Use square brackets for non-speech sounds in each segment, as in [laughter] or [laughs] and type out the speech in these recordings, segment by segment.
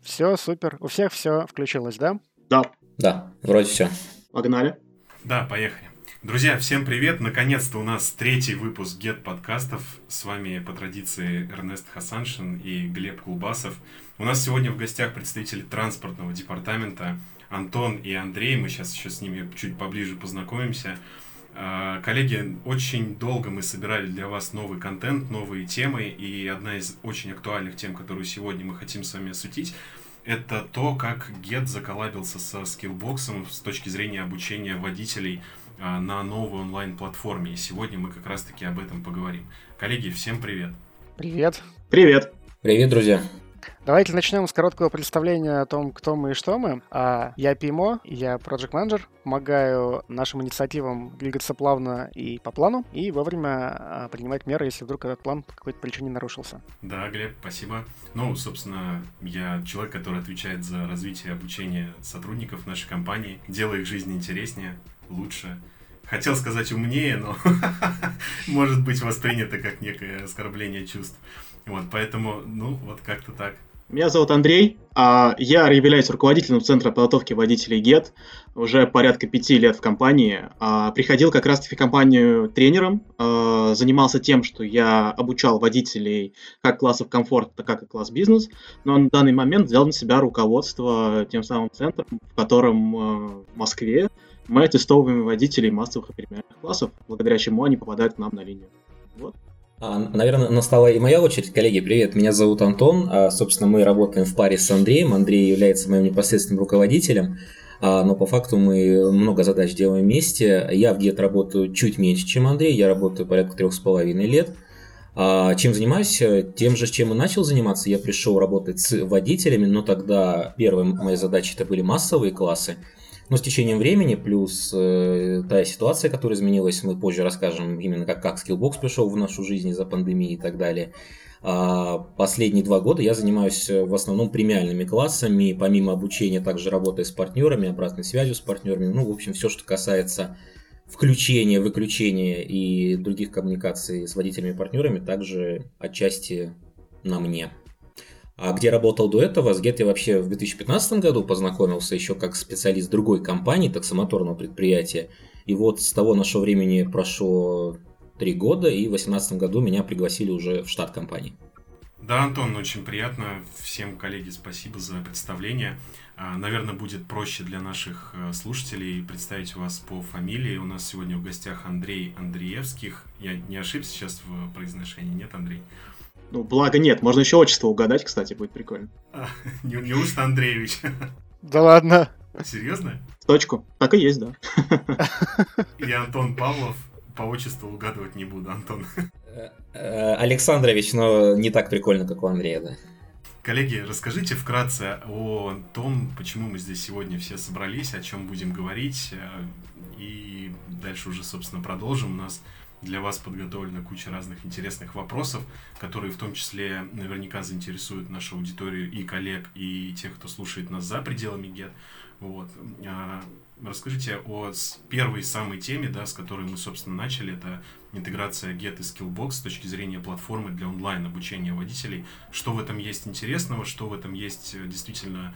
Все, супер. У всех все включилось, да? Да. Да, вроде все. Погнали. Да, поехали. Друзья, всем привет! Наконец-то у нас третий выпуск Get подкастов. С вами по традиции Эрнест Хасаншин и Глеб Кулбасов. У нас сегодня в гостях представители транспортного департамента Антон и Андрей. Мы сейчас еще с ними чуть поближе познакомимся. А, коллеги, очень долго мы собирали для вас новый контент, новые темы, и одна из очень актуальных тем, которую сегодня мы хотим с вами осветить, это то, как Get заколабился со Skillbox с точки зрения обучения водителей а, на новой онлайн-платформе. И сегодня мы как раз-таки об этом поговорим. Коллеги, всем привет! Привет! Привет! Привет, друзья! Давайте начнем с короткого представления о том, кто мы и что мы. А, я Пимо, я Project Manager, помогаю нашим инициативам двигаться плавно и по плану, и вовремя а, принимать меры, если вдруг этот план по какой-то причине нарушился. Да, Глеб, спасибо. Ну, собственно, я человек, который отвечает за развитие обучения сотрудников нашей компании, делая их жизнь интереснее, лучше, хотел сказать умнее, но [laughs] может быть воспринято как некое оскорбление чувств. Вот, поэтому, ну, вот как-то так. Меня зовут Андрей, а я являюсь руководителем Центра подготовки водителей ГЕТ уже порядка пяти лет в компании. А, приходил как раз-таки в компанию тренером, а, занимался тем, что я обучал водителей как классов комфорт, так и класс бизнес, но на данный момент взял на себя руководство тем самым центром, в котором в Москве мы аттестовываем водителей массовых и премиальных классов, благодаря чему они попадают к нам на линию. Вот. А, наверное, настала и моя очередь. Коллеги, привет, меня зовут Антон. А, собственно, мы работаем в паре с Андреем. Андрей является моим непосредственным руководителем. А, но по факту мы много задач делаем вместе. Я в ГЕТ работаю чуть меньше, чем Андрей. Я работаю порядка трех с половиной лет. Чем занимаюсь? Тем же, чем и начал заниматься. Я пришел работать с водителями, но тогда первые мои задачи это были массовые классы. Но с течением времени, плюс э, та ситуация, которая изменилась, мы позже расскажем именно как, как Skillbox пришел в нашу жизнь из-за пандемии и так далее. А последние два года я занимаюсь э, в основном премиальными классами, помимо обучения также работая с партнерами, обратной связью с партнерами, ну, в общем, все, что касается включения, выключения и других коммуникаций с водителями и партнерами, также отчасти на мне. А где работал до этого, с Get я вообще в 2015 году познакомился еще как специалист другой компании, таксомоторного предприятия. И вот с того нашего времени прошло три года, и в 2018 году меня пригласили уже в штат компании. Да, Антон, очень приятно. Всем, коллеги, спасибо за представление. А, наверное, будет проще для наших э, слушателей представить вас по фамилии. У нас сегодня в гостях Андрей Андреевских. Я не ошибся сейчас в произношении, нет, Андрей? Ну, благо нет. Можно еще отчество угадать, кстати, будет прикольно. А, [laughs] не, неужто Андреевич? [laughs] Да ладно. Серьезно? Точку. Так и есть, да. [laughs] Я Антон Павлов. По отчеству угадывать не буду, Антон. Э, Александрович, но не так прикольно, как у Андрея, да. Коллеги, расскажите вкратце о том, почему мы здесь сегодня все собрались, о чем будем говорить, э, и дальше уже, собственно, продолжим. У нас для вас подготовлена куча разных интересных вопросов, которые в том числе наверняка заинтересуют нашу аудиторию и коллег, и тех, кто слушает нас за пределами GET. Вот. А, расскажите о первой самой теме, да, с которой мы, собственно, начали. Это интеграция Get и Skillbox с точки зрения платформы для онлайн-обучения водителей. Что в этом есть интересного, что в этом есть э, действительно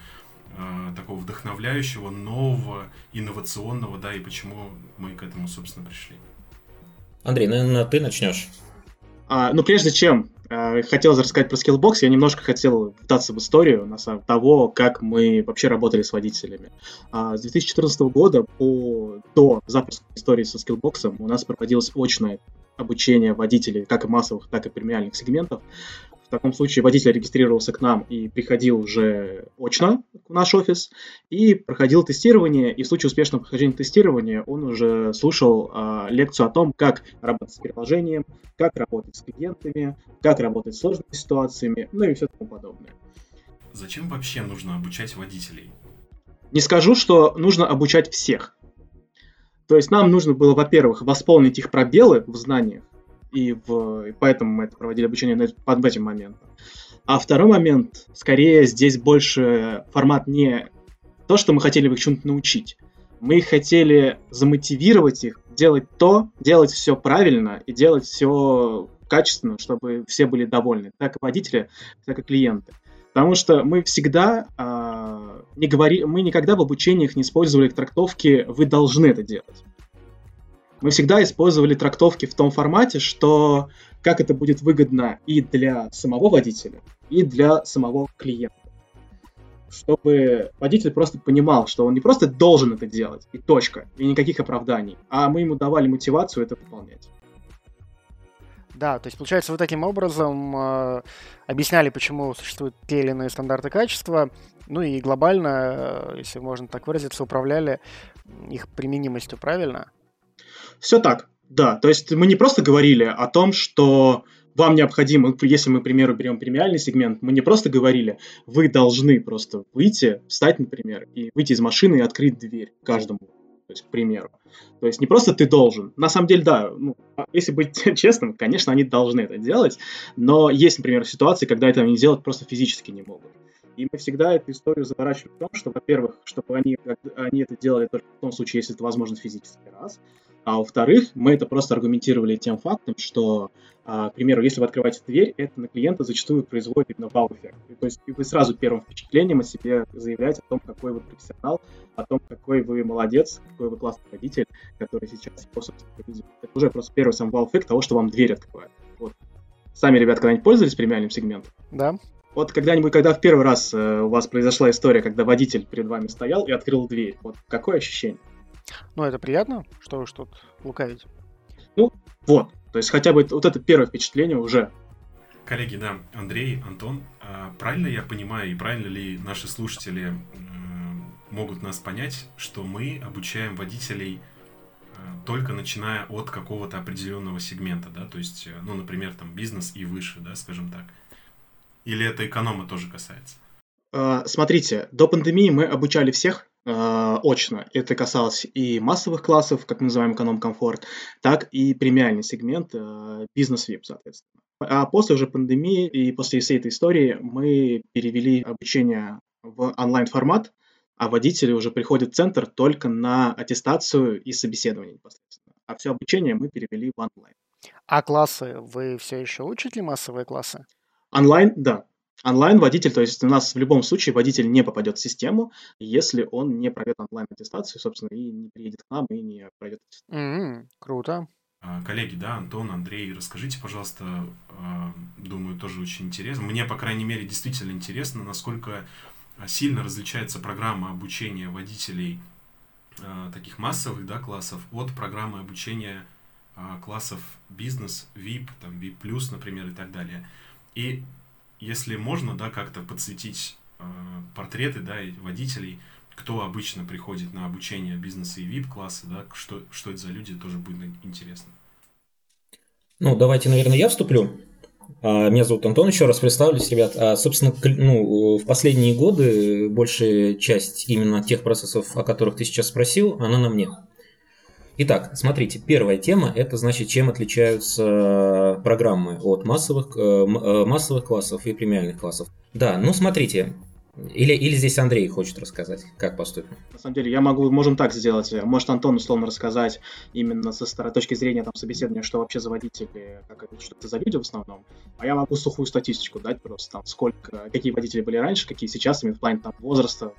э, такого вдохновляющего, нового, инновационного, да, и почему мы к этому, собственно, пришли. Андрей, наверное, ты начнешь. А, ну, прежде чем э, хотелось рассказать про Skillbox, я немножко хотел пытаться в историю на самом, того, как мы вообще работали с водителями. А, с 2014 года по, до запуска истории со Skillbox у нас проводилось очное обучение водителей как и массовых, так и премиальных сегментов таком случае водитель регистрировался к нам и приходил уже очно в наш офис и проходил тестирование. И в случае успешного прохождения тестирования он уже слушал э, лекцию о том, как работать с приложением, как работать с клиентами, как работать с сложными ситуациями, ну и все тому подобное. Зачем вообще нужно обучать водителей? Не скажу, что нужно обучать всех. То есть нам нужно было, во-первых, восполнить их пробелы в знаниях, и, в, и поэтому мы это проводили обучение под этим моментом. А второй момент, скорее здесь больше формат не то, что мы хотели их чему-то научить. Мы хотели замотивировать их делать то, делать все правильно и делать все качественно, чтобы все были довольны, так и водители, так и клиенты. Потому что мы всегда э, не говори, мы никогда в обучениях не использовали трактовки «вы должны это делать». Мы всегда использовали трактовки в том формате, что как это будет выгодно и для самого водителя, и для самого клиента. Чтобы водитель просто понимал, что он не просто должен это делать, и точка, и никаких оправданий, а мы ему давали мотивацию это выполнять. Да, то есть, получается, вы таким образом э, объясняли, почему существуют те или иные стандарты качества, ну и глобально, э, если можно так выразиться, управляли их применимостью, правильно? Все так, да. То есть мы не просто говорили о том, что вам необходимо, если мы, к примеру, берем премиальный сегмент, мы не просто говорили, вы должны просто выйти, встать, например, и выйти из машины и открыть дверь каждому, то есть, к примеру. То есть не просто ты должен. На самом деле, да, ну, а если быть [laughs] честным, конечно, они должны это делать, но есть, например, ситуации, когда этого не делать просто физически не могут. И мы всегда эту историю заворачиваем в том, что, во-первых, чтобы они, они это делали только в том случае, если это возможно физически, раз. А во-вторых, мы это просто аргументировали тем фактом, что, а, к примеру, если вы открываете дверь, это на клиента зачастую производит именно вау-эффект. То есть вы сразу первым впечатлением о себе заявляете о том, какой вы профессионал, о том, какой вы молодец, какой вы классный водитель, который сейчас его, собственно, видит. Это уже просто первый сам вау-эффект того, что вам дверь открывает. Вот. Сами, ребят, когда-нибудь пользовались премиальным сегментом? Да. Вот когда-нибудь, когда в первый раз э, у вас произошла история, когда водитель перед вами стоял и открыл дверь, вот какое ощущение? Ну, это приятно, что уж тут лукавить. Ну, вот. То есть хотя бы вот это первое впечатление уже. Коллеги, да, Андрей, Антон, а правильно я понимаю и правильно ли наши слушатели могут нас понять, что мы обучаем водителей э, только начиная от какого-то определенного сегмента, да, то есть, э, ну, например, там бизнес и выше, да, скажем так. Или это эконома тоже касается? А, смотрите, до пандемии мы обучали всех, э, очно. Это касалось и массовых классов, как мы называем эконом-комфорт, так и премиальный сегмент э, бизнес-вип, соответственно. А после уже пандемии и после всей этой истории мы перевели обучение в онлайн-формат, а водители уже приходят в центр только на аттестацию и собеседование непосредственно. А все обучение мы перевели в онлайн. А классы? Вы все еще учите массовые классы? Онлайн, да. Онлайн-водитель, то есть у нас в любом случае водитель не попадет в систему, если он не пройдет онлайн-аттестацию, собственно, и не приедет к нам, и не пройдет. Mm-hmm, круто. А, коллеги, да, Антон, Андрей, расскажите, пожалуйста, а, думаю, тоже очень интересно. Мне, по крайней мере, действительно интересно, насколько сильно различается программа обучения водителей таких массовых да, классов от программы обучения классов бизнес, VIP, там, VIP+, например, и так далее. И если можно, да, как-то подсветить э, портреты, да, водителей, кто обычно приходит на обучение бизнеса и VIP-класса, да, что, что это за люди, тоже будет интересно. Ну, давайте, наверное, я вступлю. А, меня зовут Антон, еще раз представлюсь, ребят. А, собственно, ну, в последние годы большая часть именно тех процессов, о которых ты сейчас спросил, она на мне. Итак, смотрите, первая тема это значит, чем отличаются программы от массовых, э, э, массовых классов и премиальных классов. Да, ну смотрите, или, или здесь Андрей хочет рассказать, как поступим? На самом деле, я могу, можем так сделать. Может, Антон условно рассказать именно со стороны точки зрения там, собеседования, что вообще за водители, как что это за люди в основном. А я могу сухую статистику дать просто, там, сколько, какие водители были раньше, какие сейчас, именно в плане там, возраста,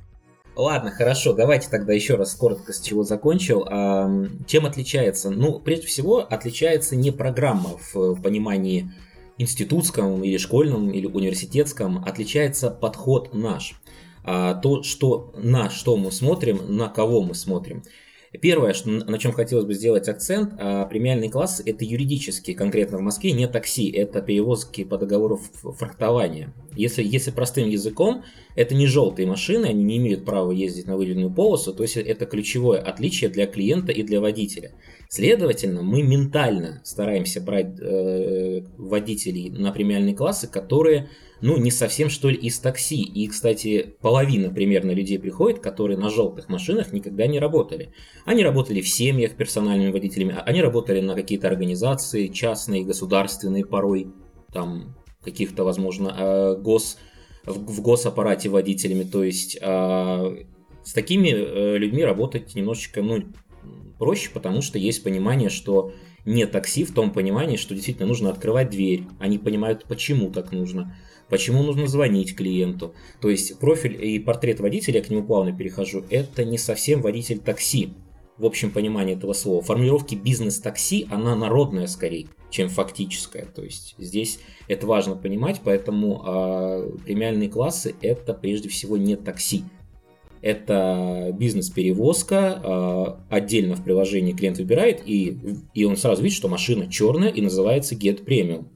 Ладно, хорошо, давайте тогда еще раз коротко с чего закончил. А, чем отличается? Ну, прежде всего, отличается не программа в понимании институтском или школьном или университетском, отличается подход наш. А, то, что на что мы смотрим, на кого мы смотрим. Первое, что, на чем хотелось бы сделать акцент, а, премиальный класс – это юридически, конкретно в Москве, не такси, это перевозки по договору фрахтования. Если, если простым языком, это не желтые машины, они не имеют права ездить на выделенную полосу, то есть это ключевое отличие для клиента и для водителя. Следовательно, мы ментально стараемся брать э, водителей на премиальные классы, которые ну, не совсем, что ли, из такси. И, кстати, половина примерно людей приходит, которые на желтых машинах никогда не работали. Они работали в семьях персональными водителями, а они работали на какие-то организации, частные, государственные порой, там, каких-то, возможно, э, гос, в, в госаппарате водителями. То есть э, с такими э, людьми работать немножечко, ну, проще, потому что есть понимание, что не такси в том понимании, что действительно нужно открывать дверь. Они понимают, почему так нужно почему нужно звонить клиенту. То есть профиль и портрет водителя, я к нему плавно перехожу, это не совсем водитель такси в общем понимании этого слова. Формулировки бизнес-такси, она народная скорее, чем фактическая. То есть здесь это важно понимать, поэтому э, премиальные классы это прежде всего не такси. Это бизнес-перевозка, э, отдельно в приложении клиент выбирает, и, и он сразу видит, что машина черная и называется Get Premium.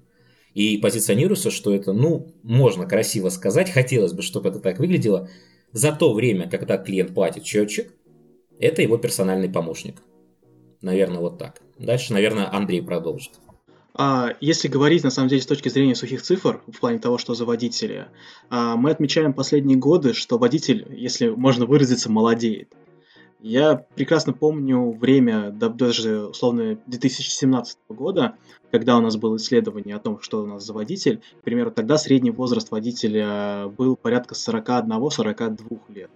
И позиционируется, что это, ну, можно красиво сказать, хотелось бы, чтобы это так выглядело. За то время, когда клиент платит счетчик, это его персональный помощник. Наверное, вот так. Дальше, наверное, Андрей продолжит. А, если говорить, на самом деле, с точки зрения сухих цифр, в плане того, что за водители, а, мы отмечаем последние годы, что водитель, если можно выразиться, молодеет. Я прекрасно помню время, даже условно 2017 года, когда у нас было исследование о том, что у нас за водитель. К примеру, тогда средний возраст водителя был порядка 41-42 лет.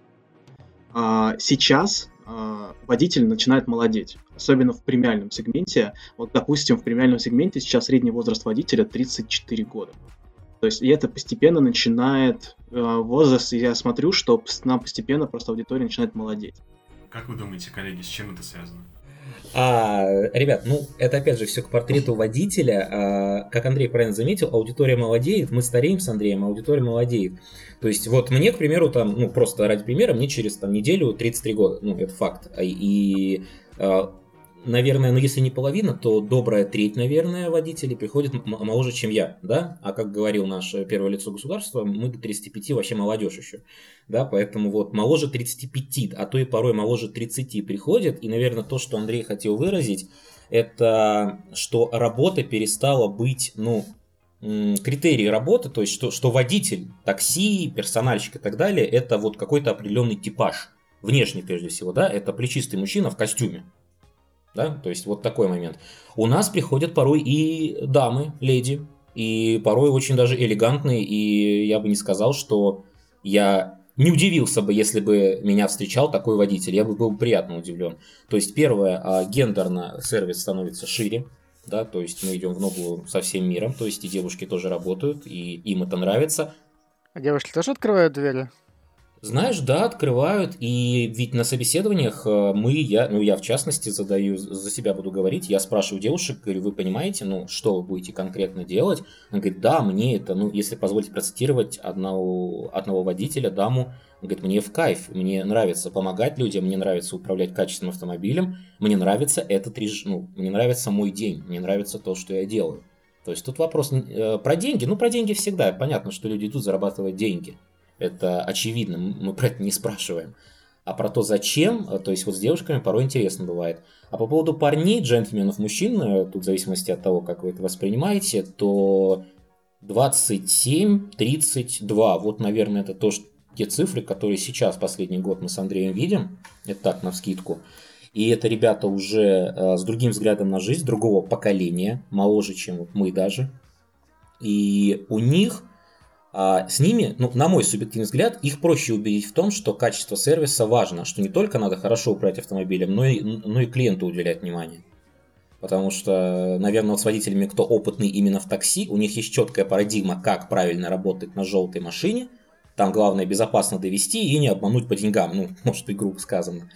А сейчас а, водитель начинает молодеть, особенно в премиальном сегменте. Вот, допустим, в премиальном сегменте сейчас средний возраст водителя 34 года. То есть, и это постепенно начинает э, возраст, и я смотрю, что нам постепенно просто аудитория начинает молодеть. Как вы думаете, коллеги, с чем это связано? А, ребят, ну это опять же все к портрету водителя. А, как Андрей правильно заметил, аудитория молодеет, мы стареем с Андреем, аудитория молодеет. То есть вот мне, к примеру, там, ну просто ради примера, мне через там неделю 33 года, ну это факт. И а, наверное, ну если не половина, то добрая треть, наверное, водителей приходит моложе, чем я, да? А как говорил наш первое лицо государства, мы до 35 вообще молодежь еще, да? Поэтому вот моложе 35, а то и порой моложе 30 приходит, и, наверное, то, что Андрей хотел выразить, это что работа перестала быть, ну, критерии работы, то есть что, что водитель, такси, персональщик и так далее, это вот какой-то определенный типаж. Внешний, прежде всего, да, это плечистый мужчина в костюме, да? То есть вот такой момент. У нас приходят порой и дамы, леди, и порой очень даже элегантные, и я бы не сказал, что я не удивился бы, если бы меня встречал такой водитель, я бы был приятно удивлен. То есть первое, а, гендерно сервис становится шире, да, то есть мы идем в ногу со всем миром, то есть и девушки тоже работают, и им это нравится. А девушки тоже открывают двери? Знаешь, да, открывают, и ведь на собеседованиях э, мы, я, ну я в частности задаю, за себя буду говорить, я спрашиваю девушек, говорю, вы понимаете, ну что вы будете конкретно делать? Она говорит, да, мне это, ну если позволите процитировать одного, одного водителя, даму, он говорит, мне в кайф, мне нравится помогать людям, мне нравится управлять качественным автомобилем, мне нравится этот режим, ну, мне нравится мой день, мне нравится то, что я делаю. То есть тут вопрос э, про деньги, ну про деньги всегда, понятно, что люди идут зарабатывать деньги – это очевидно, мы про это не спрашиваем. А про то, зачем, то есть вот с девушками порой интересно бывает. А по поводу парней, джентльменов, мужчин, э, тут в зависимости от того, как вы это воспринимаете, то 27, 32, вот, наверное, это то, что, те цифры, которые сейчас, последний год мы с Андреем видим, это так, на вскидку. И это ребята уже э, с другим взглядом на жизнь, другого поколения, моложе, чем вот мы даже. И у них а с ними, ну, на мой субъективный взгляд, их проще убедить в том, что качество сервиса важно, что не только надо хорошо управлять автомобилем, но и, но и клиенту уделять внимание. Потому что, наверное, вот с водителями, кто опытный именно в такси, у них есть четкая парадигма, как правильно работать на желтой машине. Там главное безопасно довести и не обмануть по деньгам, ну, [laughs] может быть, грубо сказано.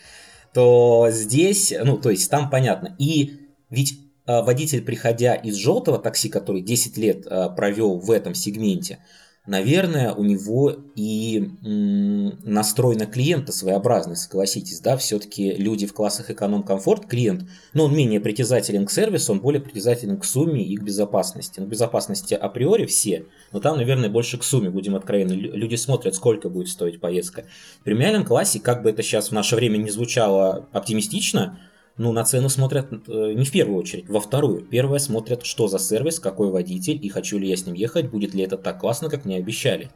То здесь, ну, то есть там понятно. И ведь а, водитель, приходя из желтого такси, который 10 лет а, провел в этом сегменте, наверное, у него и настрой на клиента своеобразный, согласитесь, да, все-таки люди в классах эконом-комфорт, клиент, но он менее притязателен к сервису, он более притязателен к сумме и к безопасности. Ну, безопасности априори все, но там, наверное, больше к сумме, будем откровенны. Люди смотрят, сколько будет стоить поездка. В премиальном классе, как бы это сейчас в наше время не звучало оптимистично, ну, на цену смотрят э, не в первую очередь, во вторую. Первое смотрят, что за сервис, какой водитель и хочу ли я с ним ехать, будет ли это так классно, как мне обещали.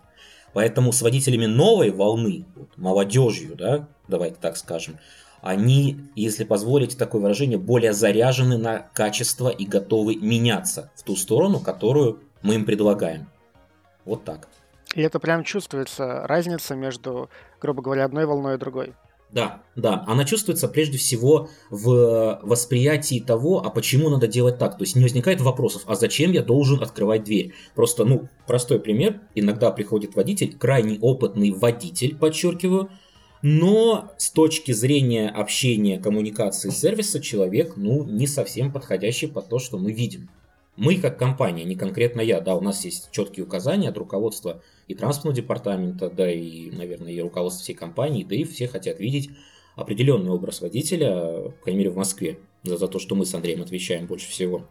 Поэтому с водителями новой волны, вот, молодежью, да, давайте так скажем, они, если позволите такое выражение, более заряжены на качество и готовы меняться в ту сторону, которую мы им предлагаем. Вот так. И это прям чувствуется разница между, грубо говоря, одной волной и другой. Да, да, она чувствуется прежде всего в восприятии того, а почему надо делать так. То есть не возникает вопросов, а зачем я должен открывать дверь. Просто, ну, простой пример. Иногда приходит водитель, крайне опытный водитель, подчеркиваю, но с точки зрения общения, коммуникации, сервиса человек, ну, не совсем подходящий под то, что мы видим. Мы как компания, не конкретно я, да, у нас есть четкие указания от руководства и транспортного департамента, да, и, наверное, и руководства всей компании, да и все хотят видеть определенный образ водителя, по крайней мере, в Москве, за, за то, что мы с Андреем отвечаем больше всего.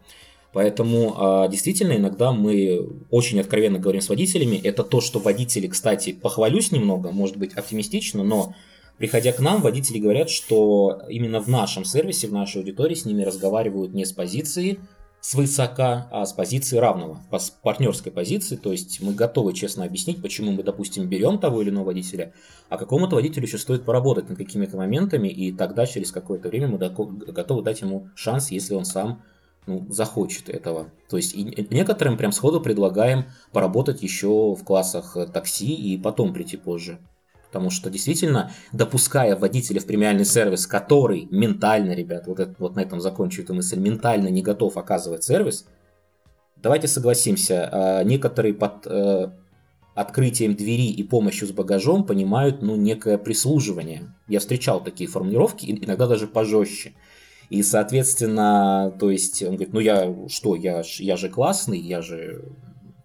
Поэтому а, действительно иногда мы очень откровенно говорим с водителями. Это то, что водители, кстати, похвалюсь немного, может быть оптимистично, но приходя к нам, водители говорят, что именно в нашем сервисе, в нашей аудитории с ними разговаривают не с позиции с высока, а с позиции равного, с партнерской позиции, то есть мы готовы честно объяснить, почему мы, допустим, берем того или иного водителя, а какому-то водителю еще стоит поработать над какими-то моментами, и тогда через какое-то время мы готовы дать ему шанс, если он сам ну, захочет этого. То есть и некоторым прям сходу предлагаем поработать еще в классах такси и потом прийти позже. Потому что действительно, допуская водителя в премиальный сервис, который ментально, ребят, вот, это, вот на этом закончу эту мысль, ментально не готов оказывать сервис, давайте согласимся, а, некоторые под э, открытием двери и помощью с багажом понимают ну, некое прислуживание. Я встречал такие формулировки, иногда даже пожестче. И, соответственно, то есть он говорит, ну я что, я, я же классный, я же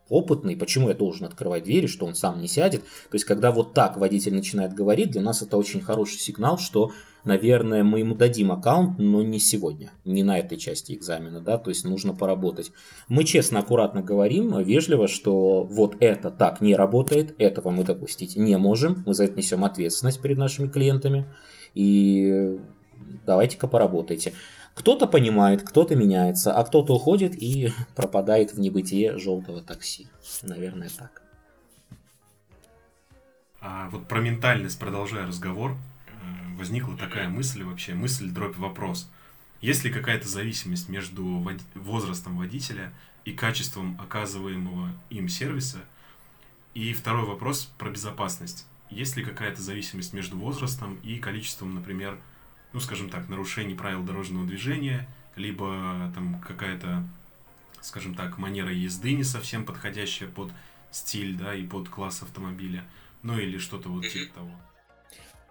опытный, почему я должен открывать двери, что он сам не сядет. То есть, когда вот так водитель начинает говорить, для нас это очень хороший сигнал, что, наверное, мы ему дадим аккаунт, но не сегодня, не на этой части экзамена, да, то есть нужно поработать. Мы честно, аккуратно говорим, вежливо, что вот это так не работает, этого мы допустить не можем, мы за это несем ответственность перед нашими клиентами, и давайте-ка поработайте. Кто-то понимает, кто-то меняется, а кто-то уходит и [laughs] пропадает в небытие желтого такси. Наверное, так. А вот про ментальность, продолжая разговор, э, возникла такая мысль вообще, мысль дробь вопрос. Есть ли какая-то зависимость между возрастом водителя и качеством оказываемого им сервиса? И второй вопрос про безопасность. Есть ли какая-то зависимость между возрастом и количеством, например, ну, скажем так, нарушений правил дорожного движения, либо там какая-то, скажем так, манера езды не совсем подходящая под стиль, да, и под класс автомобиля, ну или что-то вот типа того.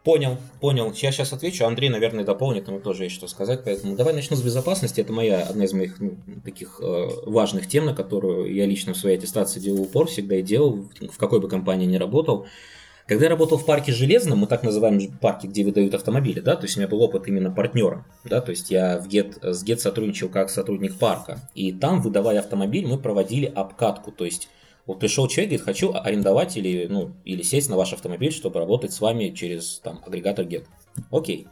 Понял, понял. Я сейчас отвечу. Андрей, наверное, дополнит, ему тоже есть что сказать. Поэтому давай начну с безопасности. Это моя одна из моих ну, таких э, важных тем, на которую я лично в своей аттестации делал упор, всегда и делал, в какой бы компании ни работал. Когда я работал в парке Железном, мы так называем парки, где выдают автомобили, да, то есть у меня был опыт именно партнера, да, то есть я в Get, с Get сотрудничал как сотрудник парка, и там, выдавая автомобиль, мы проводили обкатку, то есть вот пришел человек, говорит, хочу арендовать или, ну, или сесть на ваш автомобиль, чтобы работать с вами через там, агрегатор Get. Окей.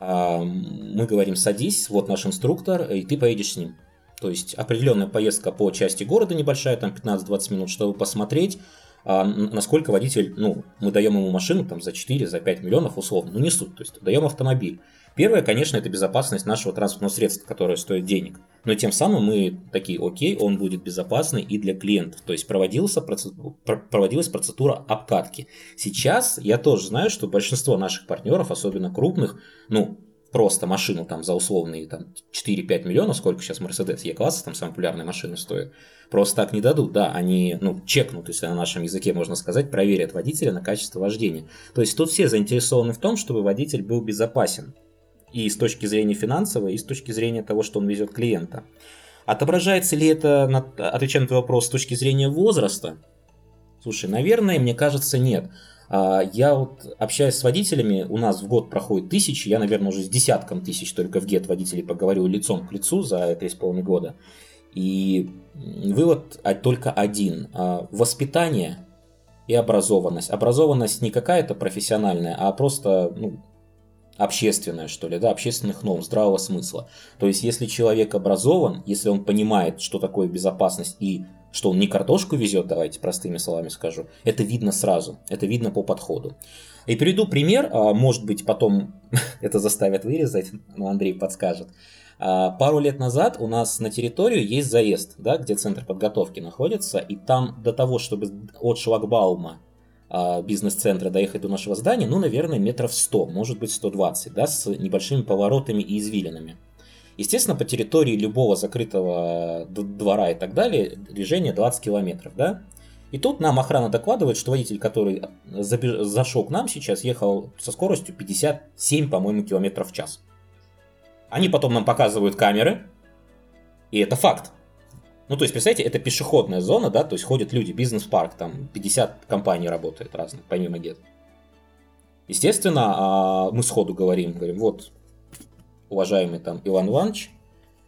А, мы говорим, садись, вот наш инструктор, и ты поедешь с ним. То есть определенная поездка по части города небольшая, там 15-20 минут, чтобы посмотреть, а насколько водитель, ну, мы даем ему машину там за 4, за 5 миллионов условно, ну не суть, то есть даем автомобиль. Первое, конечно, это безопасность нашего транспортного средства, которое стоит денег. Но тем самым мы такие, окей, он будет безопасный и для клиентов. То есть проводилась процедура, проводилась процедура обкатки. Сейчас я тоже знаю, что большинство наших партнеров, особенно крупных, ну, просто машину там за условные там 4-5 миллионов, сколько сейчас Mercedes E-класса, там самая популярная машина стоит, просто так не дадут, да, они, ну, чекнут, если на нашем языке можно сказать, проверят водителя на качество вождения. То есть тут все заинтересованы в том, чтобы водитель был безопасен. И с точки зрения финансовой, и с точки зрения того, что он везет клиента. Отображается ли это, отвечая на твой вопрос, с точки зрения возраста? Слушай, наверное, мне кажется, нет. А, я вот общаюсь с водителями, у нас в год проходит тысячи, я, наверное, уже с десятком тысяч только в гет водителей поговорил лицом к лицу за три с половиной года. И вывод только один. А, воспитание и образованность. Образованность не какая-то профессиональная, а просто ну, общественная, что ли, да, общественных норм, здравого смысла. То есть, если человек образован, если он понимает, что такое безопасность и что он не картошку везет, давайте простыми словами скажу, это видно сразу, это видно по подходу. И приведу пример, а, может быть потом [laughs] это заставят вырезать, но Андрей подскажет. А, пару лет назад у нас на территорию есть заезд, да, где центр подготовки находится, и там до того, чтобы от шлагбаума бизнес-центра доехать до нашего здания, ну, наверное, метров 100, может быть 120, да, с небольшими поворотами и извилинами. Естественно, по территории любого закрытого двора и так далее движение 20 километров, да. И тут нам охрана докладывает, что водитель, который зашел к нам сейчас, ехал со скоростью 57, по-моему, километров в час. Они потом нам показывают камеры, и это факт. Ну, то есть, представьте, это пешеходная зона, да, то есть ходят люди, бизнес-парк, там 50 компаний работает разных, помимо ГЕТ. Естественно, а, мы сходу говорим, говорим, вот, уважаемый там Иван Иванович,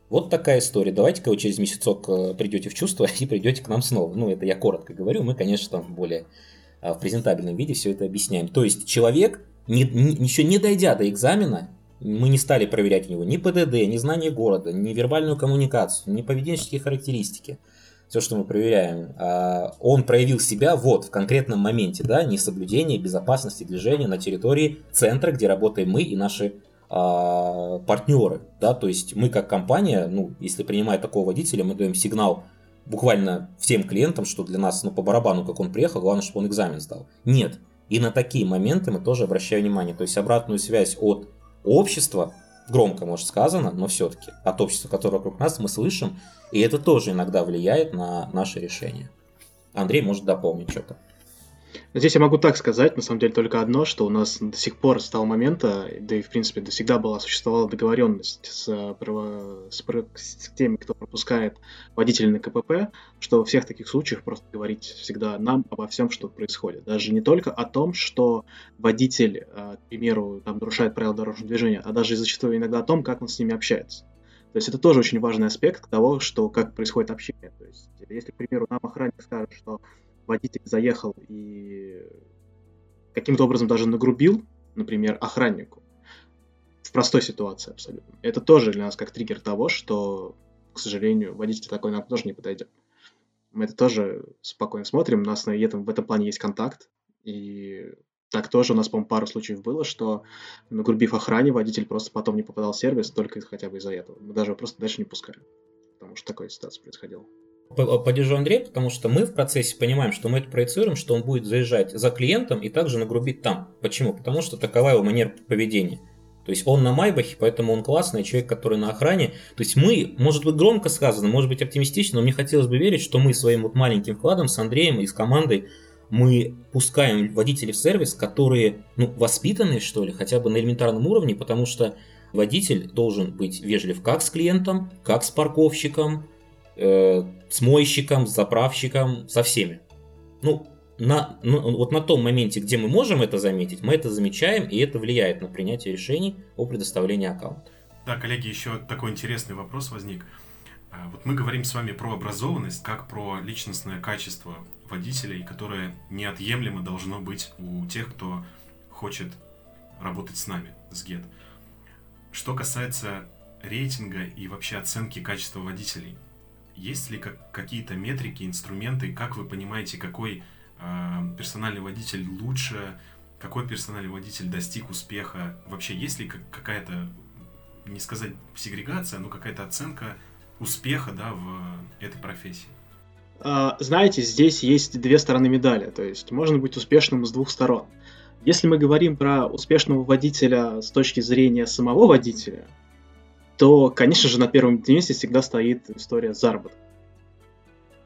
вот такая история. Давайте-ка вы через месяцок э, придете в чувство [laughs] и придете к нам снова. Ну, это я коротко говорю. Мы, конечно, там более а, в презентабельном виде все это объясняем. То есть человек, не, не, еще не дойдя до экзамена, мы не стали проверять у него ни ПДД, ни знание города, ни вербальную коммуникацию, ни поведенческие характеристики. Все, что мы проверяем. А, он проявил себя вот в конкретном моменте, да, несоблюдение безопасности движения на территории центра, где работаем мы и наши а, партнеры, да, то есть мы как компания, ну, если принимая такого водителя, мы даем сигнал буквально всем клиентам, что для нас, ну, по барабану, как он приехал, главное, чтобы он экзамен сдал. Нет. И на такие моменты мы тоже обращаем внимание. То есть обратную связь от общества, громко, может, сказано, но все-таки от общества, которое вокруг нас, мы слышим, и это тоже иногда влияет на наше решение. Андрей может дополнить что-то. Здесь я могу так сказать, на самом деле, только одно, что у нас до сих пор с того момента, да и, в принципе, до всегда была, существовала договоренность с, с, с теми, кто пропускает водителей на КПП, что во всех таких случаях просто говорить всегда нам обо всем, что происходит. Даже не только о том, что водитель, э, к примеру, там, нарушает правила дорожного движения, а даже зачастую иногда о том, как он с ними общается. То есть это тоже очень важный аспект того, что как происходит общение. То есть если, к примеру, нам охранник скажет, что водитель заехал и каким-то образом даже нагрубил, например, охраннику, в простой ситуации абсолютно. Это тоже для нас как триггер того, что, к сожалению, водитель такой нам тоже не подойдет. Мы это тоже спокойно смотрим, у нас на этом, в этом плане есть контакт, и так тоже у нас, по-моему, пару случаев было, что нагрубив охране, водитель просто потом не попадал в сервис только хотя бы из-за этого. Мы даже просто дальше не пускали, потому что такая ситуация происходила поддержу Андрея, потому что мы в процессе понимаем, что мы это проецируем, что он будет заезжать за клиентом и также нагрубить там. Почему? Потому что такова его манера поведения. То есть он на Майбахе, поэтому он классный человек, который на охране. То есть мы, может быть громко сказано, может быть оптимистично, но мне хотелось бы верить, что мы своим вот маленьким вкладом с Андреем и с командой мы пускаем водителей в сервис, которые, ну, воспитанные, что ли, хотя бы на элементарном уровне, потому что водитель должен быть вежлив как с клиентом, как с парковщиком, э, с мойщиком, с заправщиком, со всеми. Ну, на, ну, вот на том моменте, где мы можем это заметить, мы это замечаем, и это влияет на принятие решений о предоставлении аккаунта. Да, коллеги, еще такой интересный вопрос возник. А, вот мы говорим с вами про образованность, как про личностное качество водителей, которое неотъемлемо должно быть у тех, кто хочет работать с нами, с GET. Что касается рейтинга и вообще оценки качества водителей, есть ли как, какие-то метрики, инструменты, как вы понимаете, какой э, персональный водитель лучше, какой персональный водитель достиг успеха? Вообще есть ли какая-то, не сказать сегрегация, но какая-то оценка успеха да, в этой профессии? А, знаете, здесь есть две стороны медали, то есть можно быть успешным с двух сторон. Если мы говорим про успешного водителя с точки зрения самого водителя, то, конечно же, на первом месте всегда стоит история заработка.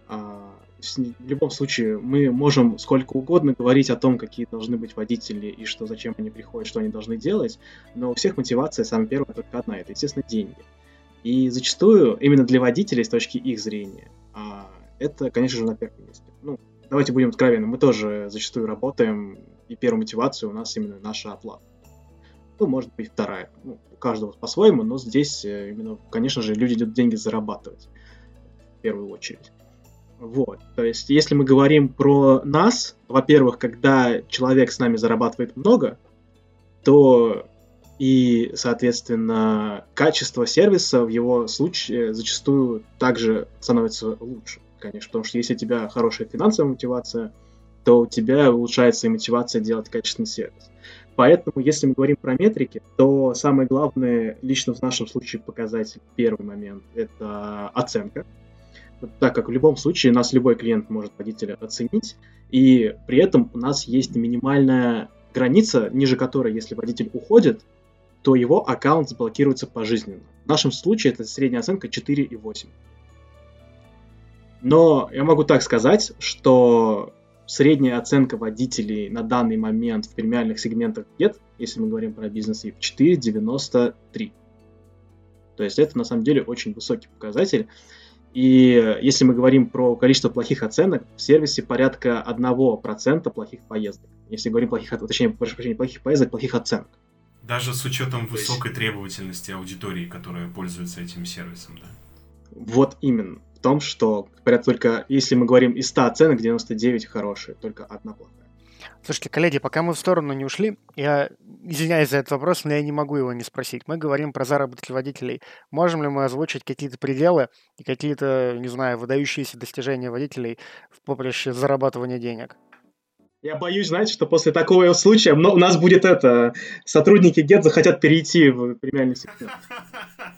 А, в любом случае, мы можем сколько угодно говорить о том, какие должны быть водители и что зачем они приходят, что они должны делать, но у всех мотивация самая первая только одна, это, естественно, деньги. И зачастую именно для водителей с точки их зрения а, это, конечно же, на первом месте. Ну, давайте будем откровенны, мы тоже зачастую работаем, и первая мотивация у нас именно наша оплата ну, может быть, вторая. Ну, у каждого по-своему, но здесь э, именно, конечно же, люди идут деньги зарабатывать в первую очередь. Вот. То есть, если мы говорим про нас, во-первых, когда человек с нами зарабатывает много, то и, соответственно, качество сервиса в его случае зачастую также становится лучше, конечно, потому что если у тебя хорошая финансовая мотивация, то у тебя улучшается и мотивация делать качественный сервис. Поэтому, если мы говорим про метрики, то самое главное, лично в нашем случае показатель, первый момент, это оценка. так как в любом случае нас любой клиент может водителя оценить, и при этом у нас есть минимальная граница, ниже которой, если водитель уходит, то его аккаунт заблокируется пожизненно. В нашем случае это средняя оценка 4,8. Но я могу так сказать, что средняя оценка водителей на данный момент в премиальных сегментах нет, если мы говорим про бизнес VIP, 4,93. То есть это на самом деле очень высокий показатель. И если мы говорим про количество плохих оценок, в сервисе порядка 1% плохих поездок. Если говорим плохих, точнее, прошу прощения, плохих поездок, плохих оценок. Даже с учетом высокой требовательности аудитории, которая пользуется этим сервисом, да? Вот именно. В том, что, говорят, только если мы говорим из 100 оценок, 99 хорошие, только одна плохая. Слушайте, коллеги, пока мы в сторону не ушли, я извиняюсь за этот вопрос, но я не могу его не спросить. Мы говорим про заработки водителей. Можем ли мы озвучить какие-то пределы и какие-то, не знаю, выдающиеся достижения водителей в поприще зарабатывания денег? Я боюсь, знаете, что после такого случая у нас будет это, сотрудники ГЕТ захотят перейти в премиальный сегмент. [laughs]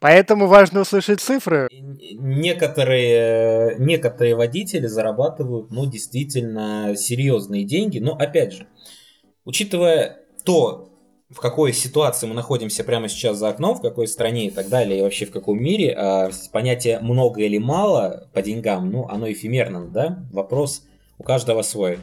Поэтому важно услышать цифры. Некоторые, некоторые водители зарабатывают, ну, действительно серьезные деньги. Но, опять же, учитывая то, в какой ситуации мы находимся прямо сейчас за окном, в какой стране и так далее, и вообще в каком мире, а понятие много или мало по деньгам, ну, оно эфемерно, да? Вопрос у каждого свой.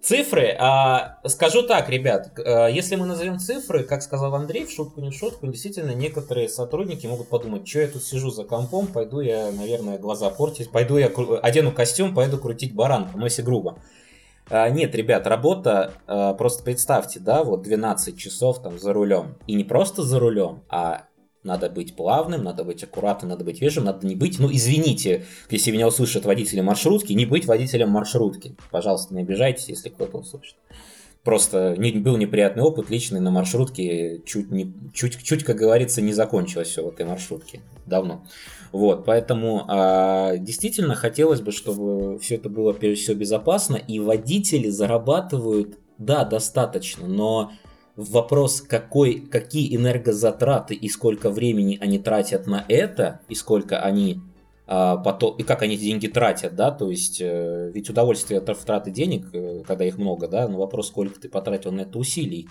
Цифры, а, скажу так, ребят, а, если мы назовем цифры, как сказал Андрей, в шутку не в шутку, действительно некоторые сотрудники могут подумать, что я тут сижу за компом, пойду я, наверное, глаза портить, пойду я одену костюм, пойду крутить баранку, но если грубо. А, нет, ребят, работа, а, просто представьте, да, вот 12 часов там за рулем. И не просто за рулем, а надо быть плавным, надо быть аккуратным, надо быть вежливым, надо не быть, ну извините, если меня услышат водители маршрутки, не быть водителем маршрутки. Пожалуйста, не обижайтесь, если кто-то услышит. Просто не, был неприятный опыт личный на маршрутке, чуть, не, чуть, чуть, как говорится, не закончилось все в этой маршрутке. Давно. Вот, поэтому а, действительно хотелось бы, чтобы все это было прежде всего безопасно, и водители зарабатывают, да, достаточно, но вопрос, какой, какие энергозатраты и сколько времени они тратят на это, и сколько они а, потом, и как они эти деньги тратят, да, то есть, э, ведь удовольствие от траты денег, э, когда их много, да, но вопрос, сколько ты потратил на это усилий.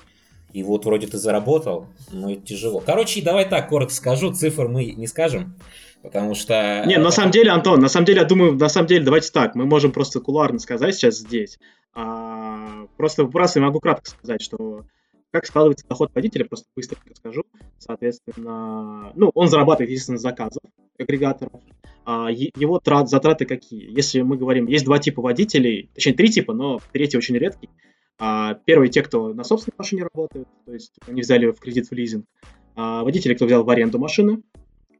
И вот вроде ты заработал, но это тяжело. Короче, давай так коротко скажу, цифр мы не скажем, потому что... Не, на самом деле, Антон, на самом деле, я думаю, на самом деле, давайте так, мы можем просто кулуарно сказать сейчас здесь. А, просто просто могу кратко сказать, что как складывается доход водителя, просто быстро расскажу. Соответственно, ну, он зарабатывает, естественно, заказов агрегаторов. А его трат, затраты какие? Если мы говорим, есть два типа водителей, точнее, три типа, но третий очень редкий. А, первый те, кто на собственной машине работает, то есть они взяли в кредит в лизинг. А, водители, кто взял в аренду машины,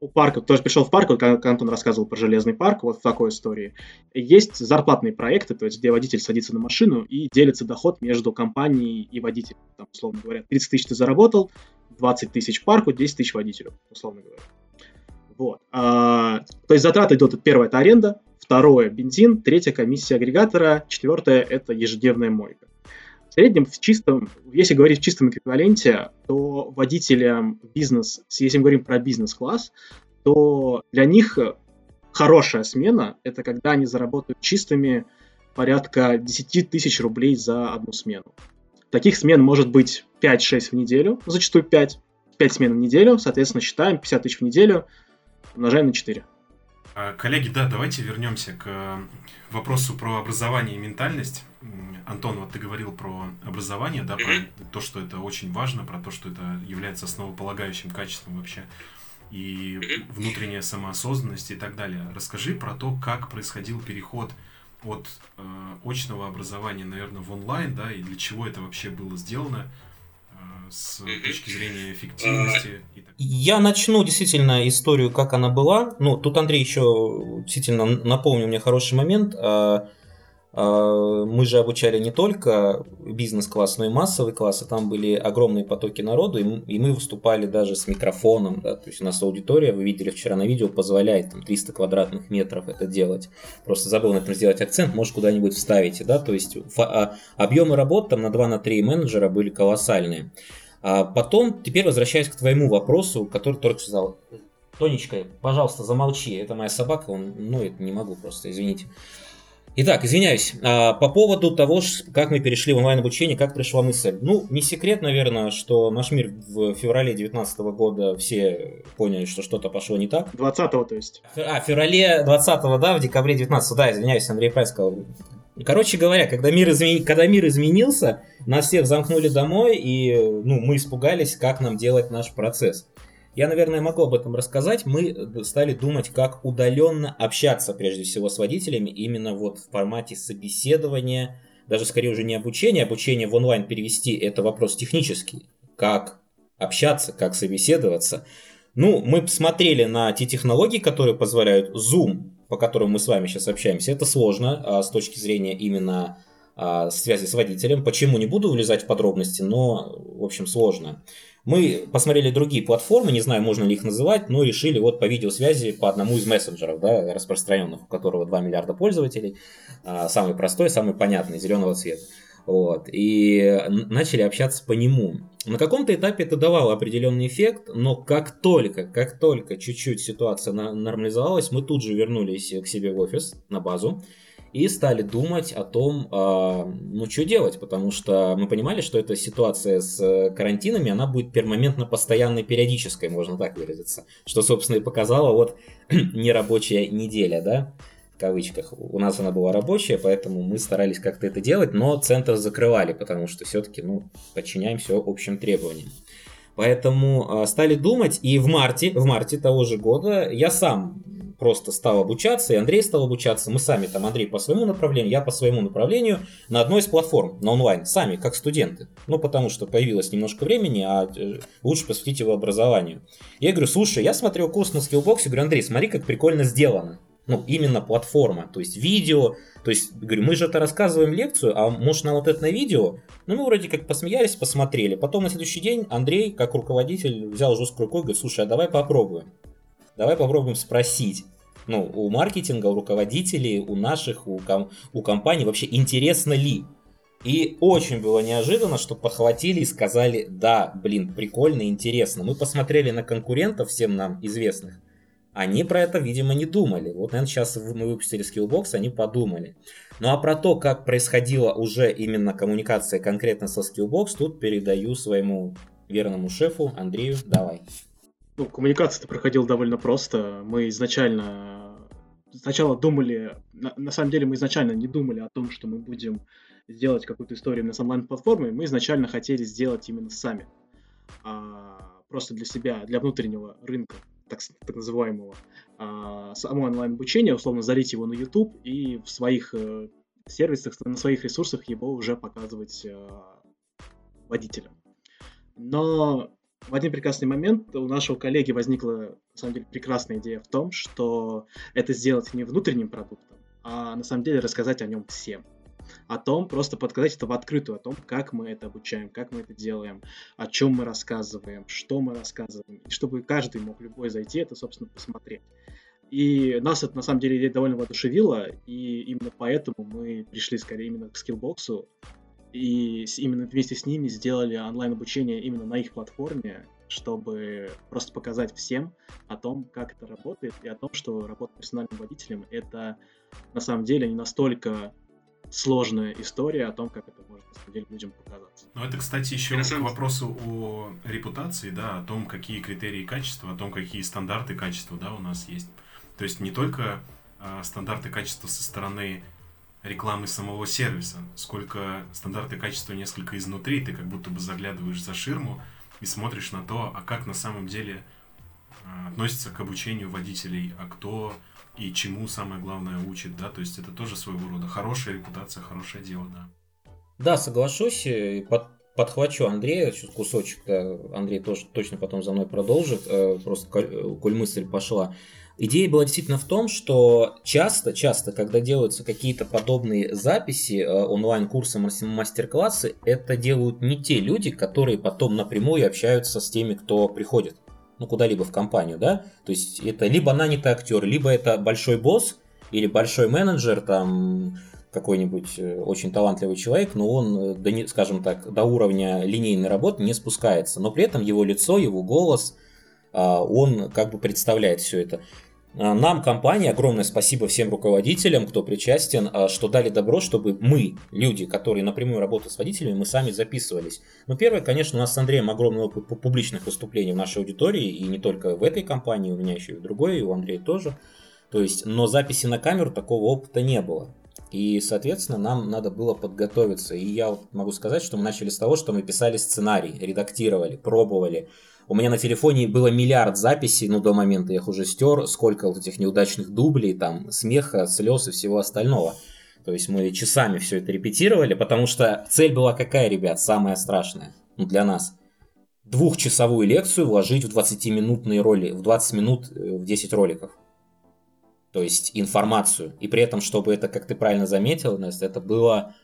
у парка, кто же пришел в парк, вот как Антон рассказывал про железный парк, вот в такой истории, есть зарплатные проекты, то есть где водитель садится на машину и делится доход между компанией и водителем. Там, условно говоря, 30 тысяч ты заработал, 20 тысяч парку, 10 тысяч водителю, условно говоря. Вот. А, то есть затраты идут, первое это аренда, второе бензин, третье комиссия агрегатора, четвертое это ежедневная мойка. Среднем, в чистом, если говорить в чистом эквиваленте, то водителям бизнес, если мы говорим про бизнес-класс, то для них хорошая смена – это когда они заработают чистыми порядка 10 тысяч рублей за одну смену. Таких смен может быть 5-6 в неделю, зачастую 5. 5 смен в неделю, соответственно, считаем 50 тысяч в неделю, умножаем на 4. А, коллеги, да, давайте вернемся к вопросу про образование и ментальность. Антон, вот ты говорил про образование, да, про то, что это очень важно, про то, что это является основополагающим качеством вообще и внутренняя самоосознанность и так далее. Расскажи про то, как происходил переход от э, очного образования, наверное, в онлайн, да, и для чего это вообще было сделано, с точки зрения эффективности? Я начну действительно историю, как она была. Ну, тут Андрей еще действительно напомнил мне хороший момент. А, мы же обучали не только бизнес-класс, но и массовый класс, и там были огромные потоки народу, и мы выступали даже с микрофоном, да, то есть у нас аудитория, вы видели вчера на видео, позволяет там 300 квадратных метров это делать. Просто забыл на этом сделать акцент, может куда-нибудь вставите, да, то есть а, объемы работ там на 2-3 на менеджера были колоссальные. А потом, теперь возвращаясь к твоему вопросу, который только сказал, Тонечка, пожалуйста, замолчи. Это моя собака, он, ну, это не могу просто, извините. Итак, извиняюсь, а, по поводу того, как мы перешли в онлайн-обучение, как пришла мысль. Ну, не секрет, наверное, что наш мир в феврале 2019 года все поняли, что что-то пошло не так. 20-го, то есть. А, в феврале 20 да, в декабре 19 да, извиняюсь, Андрей Прайс сказал. Короче говоря, когда мир, измен... когда мир изменился, нас всех замкнули домой, и ну, мы испугались, как нам делать наш процесс. Я, наверное, могу об этом рассказать. Мы э, стали думать, как удаленно общаться, прежде всего, с водителями, именно вот в формате собеседования, даже скорее уже не обучение, обучение в онлайн перевести, это вопрос технический. Как общаться, как собеседоваться. Ну, мы посмотрели на те технологии, которые позволяют Zoom, по которым мы с вами сейчас общаемся. Это сложно а, с точки зрения именно а, связи с водителем. Почему не буду влезать в подробности, но, в общем, сложно. Мы посмотрели другие платформы, не знаю, можно ли их называть, но решили вот по видеосвязи по одному из мессенджеров, да, распространенных, у которого 2 миллиарда пользователей, а, самый простой, самый понятный, зеленого цвета. Вот, и начали общаться по нему. На каком-то этапе это давало определенный эффект, но как только, как только чуть-чуть ситуация нормализовалась, мы тут же вернулись к себе в офис, на базу, и стали думать о том, а, ну, что делать, потому что мы понимали, что эта ситуация с э, карантинами, она будет пермоментно постоянной, периодической, можно так выразиться, что, собственно, и показала вот [clears throat] нерабочая неделя, да, в кавычках. У нас она была рабочая, поэтому мы старались как-то это делать, но центр закрывали, потому что все-таки, ну, подчиняемся общим требованиям. Поэтому э, стали думать, и в марте, в марте того же года я сам просто стал обучаться, и Андрей стал обучаться. Мы сами, там, Андрей по своему направлению, я по своему направлению, на одной из платформ, на онлайн, сами, как студенты. Ну, потому что появилось немножко времени, а э, лучше посвятить его образованию. Я говорю, слушай, я смотрел курс на и говорю, Андрей, смотри, как прикольно сделано. Ну, именно платформа, то есть видео, то есть, говорю, мы же это рассказываем лекцию, а может на вот это на видео? Ну, мы вроде как посмеялись, посмотрели. Потом на следующий день Андрей, как руководитель, взял жесткую рукой и говорит, слушай, а давай попробуем давай попробуем спросить. Ну, у маркетинга, у руководителей, у наших, у, ком- у компаний вообще интересно ли? И очень было неожиданно, что похватили и сказали, да, блин, прикольно, интересно. Мы посмотрели на конкурентов, всем нам известных. Они про это, видимо, не думали. Вот, наверное, сейчас мы выпустили Skillbox, они подумали. Ну а про то, как происходила уже именно коммуникация конкретно со Skillbox, тут передаю своему верному шефу Андрею. Давай. Ну, коммуникация-то проходила довольно просто. Мы изначально сначала думали, на, на самом деле мы изначально не думали о том, что мы будем сделать какую-то историю на онлайн-платформе. Мы изначально хотели сделать именно сами. А, просто для себя, для внутреннего рынка, так, так называемого, а, само онлайн-обучение, условно залить его на YouTube и в своих э, сервисах, на своих ресурсах его уже показывать э, водителям. Но в один прекрасный момент у нашего коллеги возникла, на самом деле, прекрасная идея в том, что это сделать не внутренним продуктом, а на самом деле рассказать о нем всем. О том, просто подсказать это в открытую, о том, как мы это обучаем, как мы это делаем, о чем мы рассказываем, что мы рассказываем, и чтобы каждый мог любой зайти, это, собственно, посмотреть. И нас это, на самом деле, довольно воодушевила, и именно поэтому мы пришли скорее именно к скиллбоксу, и именно вместе с ними сделали онлайн-обучение именно на их платформе, чтобы просто показать всем о том, как это работает, и о том, что работа персональным водителем — это на самом деле не настолько сложная история о том, как это может на самом деле людям показаться. Ну, это, кстати, еще к вопросу о репутации, да, о том, какие критерии качества, о том, какие стандарты качества, да, у нас есть. То есть не только э, стандарты качества со стороны рекламы самого сервиса, сколько стандарты качества несколько изнутри, ты как будто бы заглядываешь за ширму и смотришь на то, а как на самом деле а, относится к обучению водителей, а кто и чему самое главное учит, да, то есть это тоже своего рода хорошая репутация, хорошее дело, да. Да, соглашусь, под, подхвачу Андрея, сейчас кусочек, да, Андрей тоже точно потом за мной продолжит, э, просто коль мысль пошла. Идея была действительно в том, что часто, часто, когда делаются какие-то подобные записи, э, онлайн-курсы, мастер-классы, это делают не те люди, которые потом напрямую общаются с теми, кто приходит, ну, куда-либо в компанию, да? То есть это либо нанятый актер, либо это большой босс, или большой менеджер, там, какой-нибудь э, очень талантливый человек, но он, э, скажем так, до уровня линейной работы не спускается. Но при этом его лицо, его голос – он как бы представляет все это. А, нам, компания, огромное спасибо всем руководителям, кто причастен, а, что дали добро, чтобы мы, люди, которые напрямую работают с водителями, мы сами записывались. Ну, первое, конечно, у нас с Андреем огромный опыт публичных выступлений в нашей аудитории, и не только в этой компании, у меня еще и в другой, и у Андрея тоже. То есть, но записи на камеру такого опыта не было. И, соответственно, нам надо было подготовиться. И я вот могу сказать, что мы начали с того, что мы писали сценарий, редактировали, пробовали, у меня на телефоне было миллиард записей, ну, до момента я их уже стер, сколько вот этих неудачных дублей, там, смеха, слез и всего остального. То есть мы часами все это репетировали, потому что цель была какая, ребят, самая страшная, ну, для нас. Двухчасовую лекцию вложить в 20-минутные роли, в 20 минут э, в 10 роликов. То есть информацию. И при этом, чтобы это, как ты правильно заметил, Настя, это было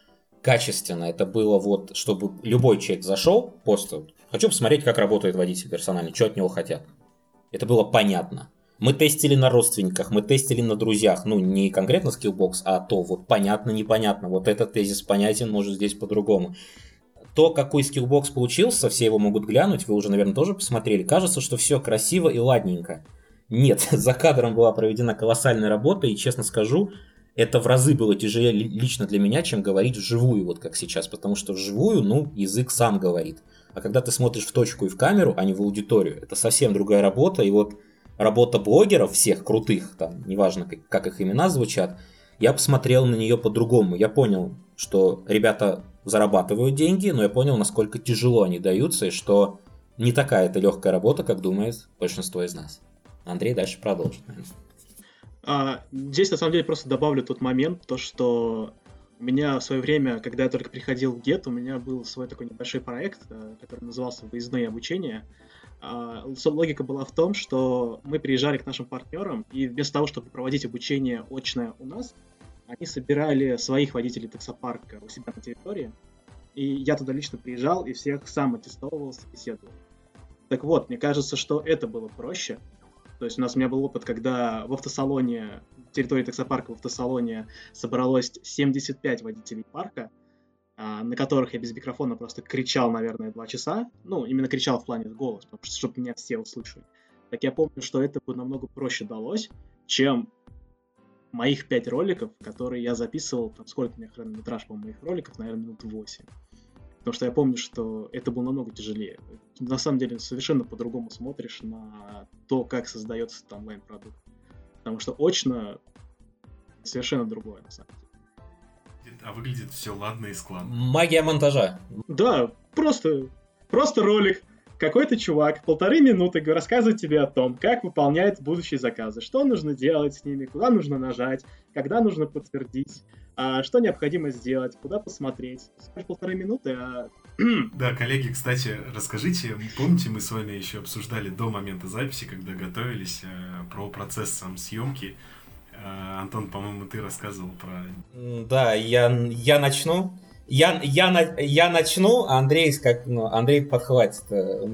качественно. Это было вот, чтобы любой человек зашел, просто Хочу посмотреть, как работает водитель персональный, что от него хотят. Это было понятно. Мы тестили на родственниках, мы тестили на друзьях. Ну, не конкретно Skillbox, а то вот понятно-непонятно. Вот этот тезис понятен, может здесь по-другому. То, какой Skillbox получился, все его могут глянуть, вы уже, наверное, тоже посмотрели. Кажется, что все красиво и ладненько. Нет, [laughs] за кадром была проведена колоссальная работа, и, честно скажу, это в разы было тяжелее лично для меня, чем говорить вживую, вот как сейчас. Потому что вживую, ну, язык сам говорит. А когда ты смотришь в точку и в камеру, а не в аудиторию, это совсем другая работа. И вот работа блогеров всех крутых, там, неважно, как, как их имена звучат, я посмотрел на нее по-другому. Я понял, что ребята зарабатывают деньги, но я понял, насколько тяжело они даются, и что не такая это легкая работа, как думает большинство из нас. Андрей дальше продолжит. А, здесь, на самом деле, просто добавлю тот момент, то, что у меня в свое время, когда я только приходил в ГЕТ, у меня был свой такой небольшой проект, э, который назывался «Выездные обучения». А, логика была в том, что мы приезжали к нашим партнерам, и вместо того, чтобы проводить обучение очное у нас, они собирали своих водителей таксопарка у себя на территории, и я туда лично приезжал и всех сам аттестовывался, беседовал. Так вот, мне кажется, что это было проще, то есть у нас у меня был опыт, когда в автосалоне, территории таксопарка в автосалоне собралось 75 водителей парка, а, на которых я без микрофона просто кричал, наверное, два часа. Ну, именно кричал в плане голос, потому что, чтобы меня все услышали. Так я помню, что это бы намного проще далось, чем моих пять роликов, которые я записывал, там сколько у меня хронометраж по моих роликов, наверное, минут 8. Потому что я помню, что это было намного тяжелее. На самом деле совершенно по-другому смотришь на то, как создается там онлайн-продукт. Потому что очно совершенно другое, на самом деле. А выглядит все ладно и складно. Магия монтажа. Да, просто, просто ролик. Какой-то чувак полторы минуты рассказывает тебе о том, как выполняет будущие заказы, что нужно делать с ними, куда нужно нажать, когда нужно подтвердить, а что необходимо сделать, куда посмотреть. Скажешь полторы минуты, а... [clears throat] Да, коллеги, кстати, расскажите, помните, мы с вами еще обсуждали до момента записи, когда готовились, э, про процесс сам съемки. Э, Антон, по-моему, ты рассказывал про... Да, я, я начну. Я, я, я начну, а Андрей, как, ну, Андрей подхватит. Э,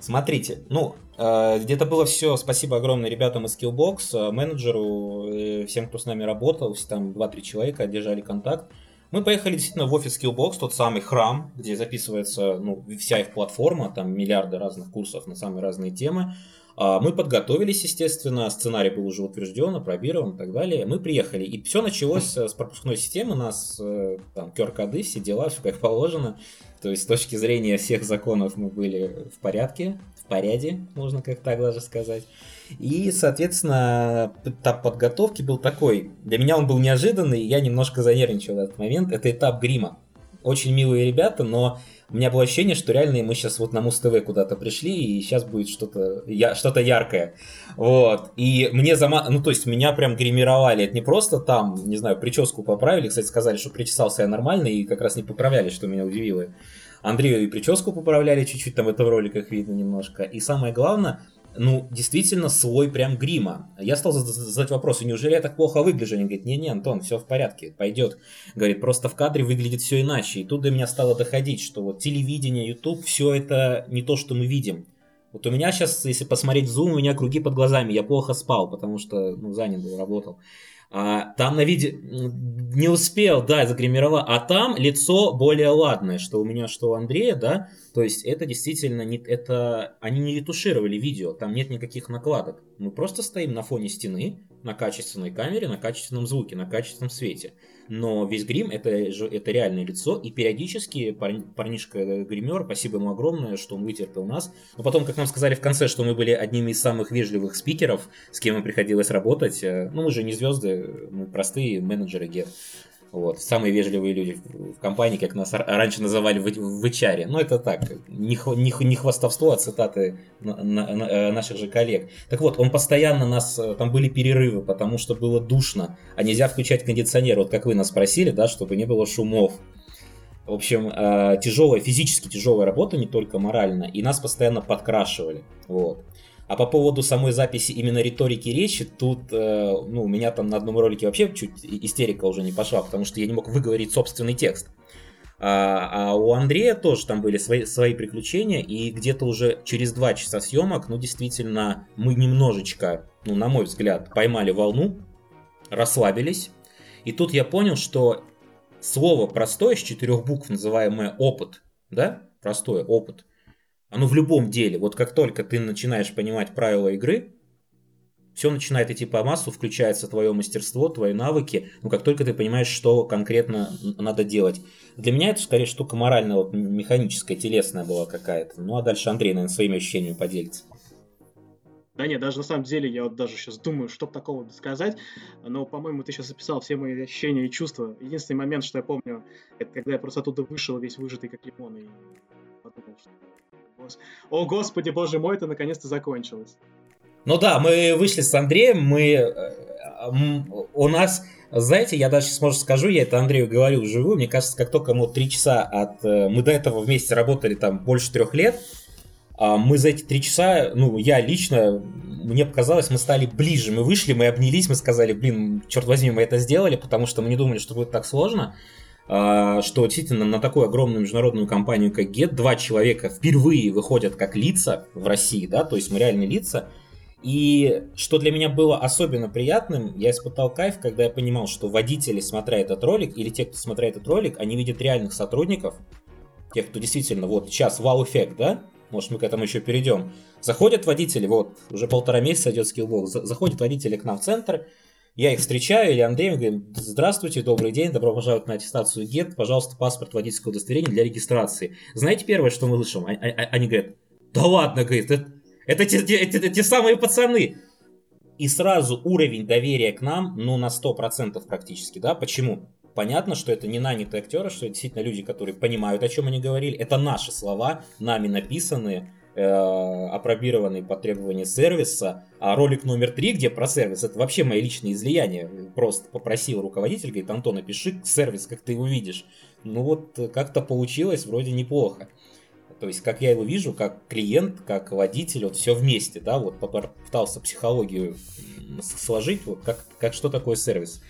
смотрите, ну, где-то было все. Спасибо огромное ребятам из Skillbox, э, менеджеру, э, всем, кто с нами работал. Там 2-3 человека держали контакт. Мы поехали действительно в офис Skillbox, тот самый храм, где записывается ну, вся их платформа, там миллиарды разных курсов на самые разные темы. А, мы подготовились, естественно, сценарий был уже утвержден, опробирован и так далее. Мы приехали, и все началось с пропускной системы, у нас там QR-коды, все дела, все как положено. То есть с точки зрения всех законов мы были в порядке, порядке, можно как так даже сказать. И, соответственно, этап подготовки был такой. Для меня он был неожиданный, я немножко занервничал в этот момент. Это этап грима. Очень милые ребята, но у меня было ощущение, что реально мы сейчас вот на Муз-ТВ куда-то пришли, и сейчас будет что-то я, что яркое. Вот. И мне зама... Ну, то есть, меня прям гримировали. Это не просто там, не знаю, прическу поправили. Кстати, сказали, что причесался я нормально, и как раз не поправляли, что меня удивило. Андрею и прическу поправляли чуть-чуть, там это в роликах видно немножко. И самое главное, ну, действительно, свой прям грима. Я стал задать вопрос, неужели я так плохо выгляжу? Они говорят, не-не, Антон, все в порядке, пойдет. Говорит, просто в кадре выглядит все иначе. И тут до меня стало доходить, что вот телевидение, YouTube, все это не то, что мы видим. Вот у меня сейчас, если посмотреть в Zoom, у меня круги под глазами, я плохо спал, потому что, ну, занят был, работал. А, там на видео не успел, да, загримировал, а там лицо более ладное, что у меня, что у Андрея, да, то есть это действительно не, это, они не ретушировали видео, там нет никаких накладок, мы просто стоим на фоне стены, на качественной камере, на качественном звуке, на качественном свете но весь грим это, это реальное лицо, и периодически парни, парнишка гример, спасибо ему огромное, что он вытерпел нас. Но потом, как нам сказали в конце, что мы были одними из самых вежливых спикеров, с кем им приходилось работать. Э, ну, мы же не звезды, мы простые менеджеры гет. Вот, самые вежливые люди в компании, как нас раньше называли в, HR. Но это так, не, не, не хвастовство, а цитаты на, на, на, э, наших же коллег. Так вот, он постоянно нас, э, там были перерывы, потому что было душно, а нельзя включать кондиционер, вот как вы нас спросили, да, чтобы не было шумов. В общем, э, тяжелая, физически тяжелая работа, не только морально, и нас постоянно подкрашивали. Вот. А по поводу самой записи именно риторики речи, тут, э, ну, у меня там на одном ролике вообще чуть истерика уже не пошла, потому что я не мог выговорить собственный текст. А, а у Андрея тоже там были свои, свои приключения, и где-то уже через два часа съемок, ну, действительно, мы немножечко, ну, на мой взгляд, поймали волну, расслабились. И тут я понял, что слово простое с четырех букв, называемое опыт, да, простое, опыт, оно в любом деле. Вот как только ты начинаешь понимать правила игры, все начинает идти по массу, включается твое мастерство, твои навыки, ну как только ты понимаешь, что конкретно надо делать. Для меня это скорее штука моральная, вот, механическая, телесная была какая-то. Ну а дальше Андрей, наверное, своими ощущениями поделится. Да нет, даже на самом деле я вот даже сейчас думаю, что такого сказать, но, по-моему, ты сейчас описал все мои ощущения и чувства. Единственный момент, что я помню, это когда я просто оттуда вышел весь выжатый как лимон и подумал, что о, господи, боже мой, это наконец-то закончилось. Ну да, мы вышли с Андреем, мы... Э, у нас, знаете, я даже сейчас, скажу, я это Андрею говорю вживую, мне кажется, как только мы три часа от... Э, мы до этого вместе работали там больше трех лет, а мы за эти три часа, ну, я лично, мне показалось, мы стали ближе, мы вышли, мы обнялись, мы сказали, блин, черт возьми, мы это сделали, потому что мы не думали, что будет так сложно. Что действительно на такую огромную международную компанию, как Get, два человека впервые выходят как лица в России, да, то есть мы реальные лица. И что для меня было особенно приятным, я испытал кайф, когда я понимал, что водители, смотря этот ролик, или те, кто смотрит этот ролик, они видят реальных сотрудников, тех, кто действительно, вот сейчас вау-эффект, да, может мы к этому еще перейдем. Заходят водители, вот уже полтора месяца идет Skillbox, заходят водители к нам в центр, я их встречаю, или Андрей говорит, здравствуйте, добрый день, добро пожаловать на аттестацию Gett, пожалуйста, паспорт, водительское удостоверение для регистрации. Знаете первое, что мы слышим? А, а, а, они говорят, да ладно, говорит, это, это, те, те, те, те самые пацаны. И сразу уровень доверия к нам, ну, на 100% практически, да, почему? Понятно, что это не нанятые актеры, что это действительно люди, которые понимают, о чем они говорили. Это наши слова, нами написанные, э, апробированный по требованию сервиса, а ролик номер три, где про сервис, это вообще мои личные излияния. Просто попросил руководитель, говорит, Антон, напиши сервис, как ты его видишь. Ну вот как-то получилось вроде неплохо. То есть, как я его вижу, как клиент, как водитель, вот все вместе, да, вот пытался психологию сложить, вот как, как что такое сервис.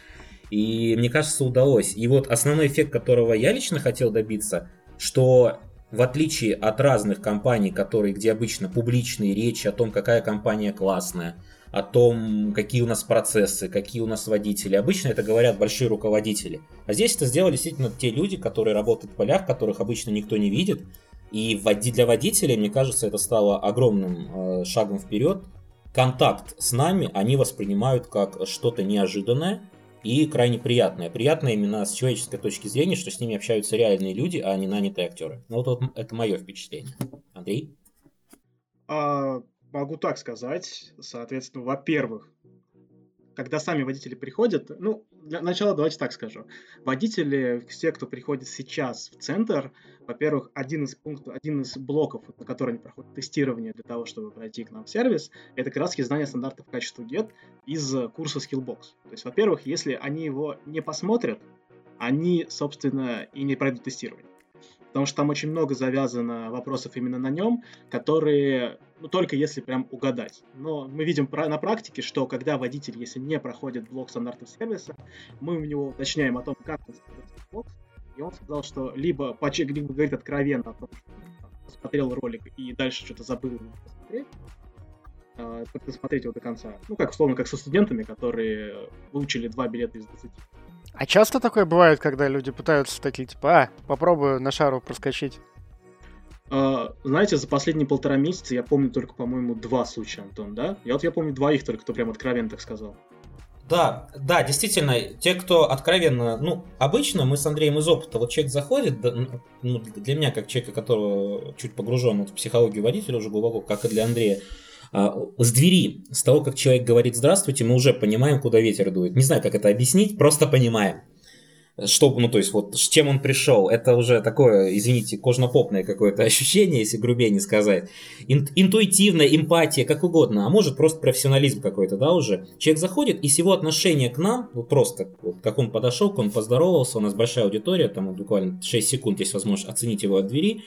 И мне кажется, удалось. И вот основной эффект, которого я лично хотел добиться, что в отличие от разных компаний, которые, где обычно публичные речи о том, какая компания классная, о том, какие у нас процессы, какие у нас водители. Обычно это говорят большие руководители. А здесь это сделали действительно те люди, которые работают в полях, которых обычно никто не видит. И для водителей, мне кажется, это стало огромным э, шагом вперед. Контакт с нами они воспринимают как что-то неожиданное, и крайне приятное. Приятное именно с человеческой точки зрения, что с ними общаются реальные люди, а не нанятые актеры. Ну вот, вот это мое впечатление. Андрей? А, могу так сказать. Соответственно, во-первых, когда сами водители приходят, ну, для начала давайте так скажу. Водители, все, кто приходит сейчас в центр, во-первых, один из пунктов, один из блоков, на который они проходят тестирование для того, чтобы пройти к нам в сервис, это как раз знание стандартов качества GET из курса Skillbox. То есть, во-первых, если они его не посмотрят, они, собственно, и не пройдут тестирование потому что там очень много завязано вопросов именно на нем, которые, ну, только если прям угадать. Но мы видим на практике, что когда водитель, если не проходит блок стандартов сервиса, мы у него уточняем о том, как он блок, и он сказал, что либо, либо говорит откровенно о том, что смотрел ролик и дальше что-то забыл посмотреть, э, досмотреть его до конца. Ну, как условно, как со студентами, которые выучили два билета из 20. А часто такое бывает, когда люди пытаются такие, типа, а, попробую на шару проскочить? Uh, знаете, за последние полтора месяца я помню только, по-моему, два случая, Антон, да? Я вот я помню двоих только, кто прям откровенно так сказал. Да, да, действительно, те, кто откровенно, ну, обычно мы с Андреем из опыта, вот человек заходит, ну, для меня, как человека, которого чуть погружен в психологию водителя уже глубоко, как и для Андрея, а, с двери, с того, как человек говорит «здравствуйте», мы уже понимаем, куда ветер дует. Не знаю, как это объяснить, просто понимаем что, ну, то есть, вот, с чем он пришел, это уже такое, извините, кожно-попное какое-то [laughs] ощущение, если грубее не сказать. Ин, интуитивная эмпатия, как угодно, а может просто профессионализм какой-то, да, уже. Человек заходит, и с его отношения к нам, вот просто, вот, как он подошел, он поздоровался, у нас большая аудитория, там вот, буквально 6 секунд есть возможность оценить его от двери,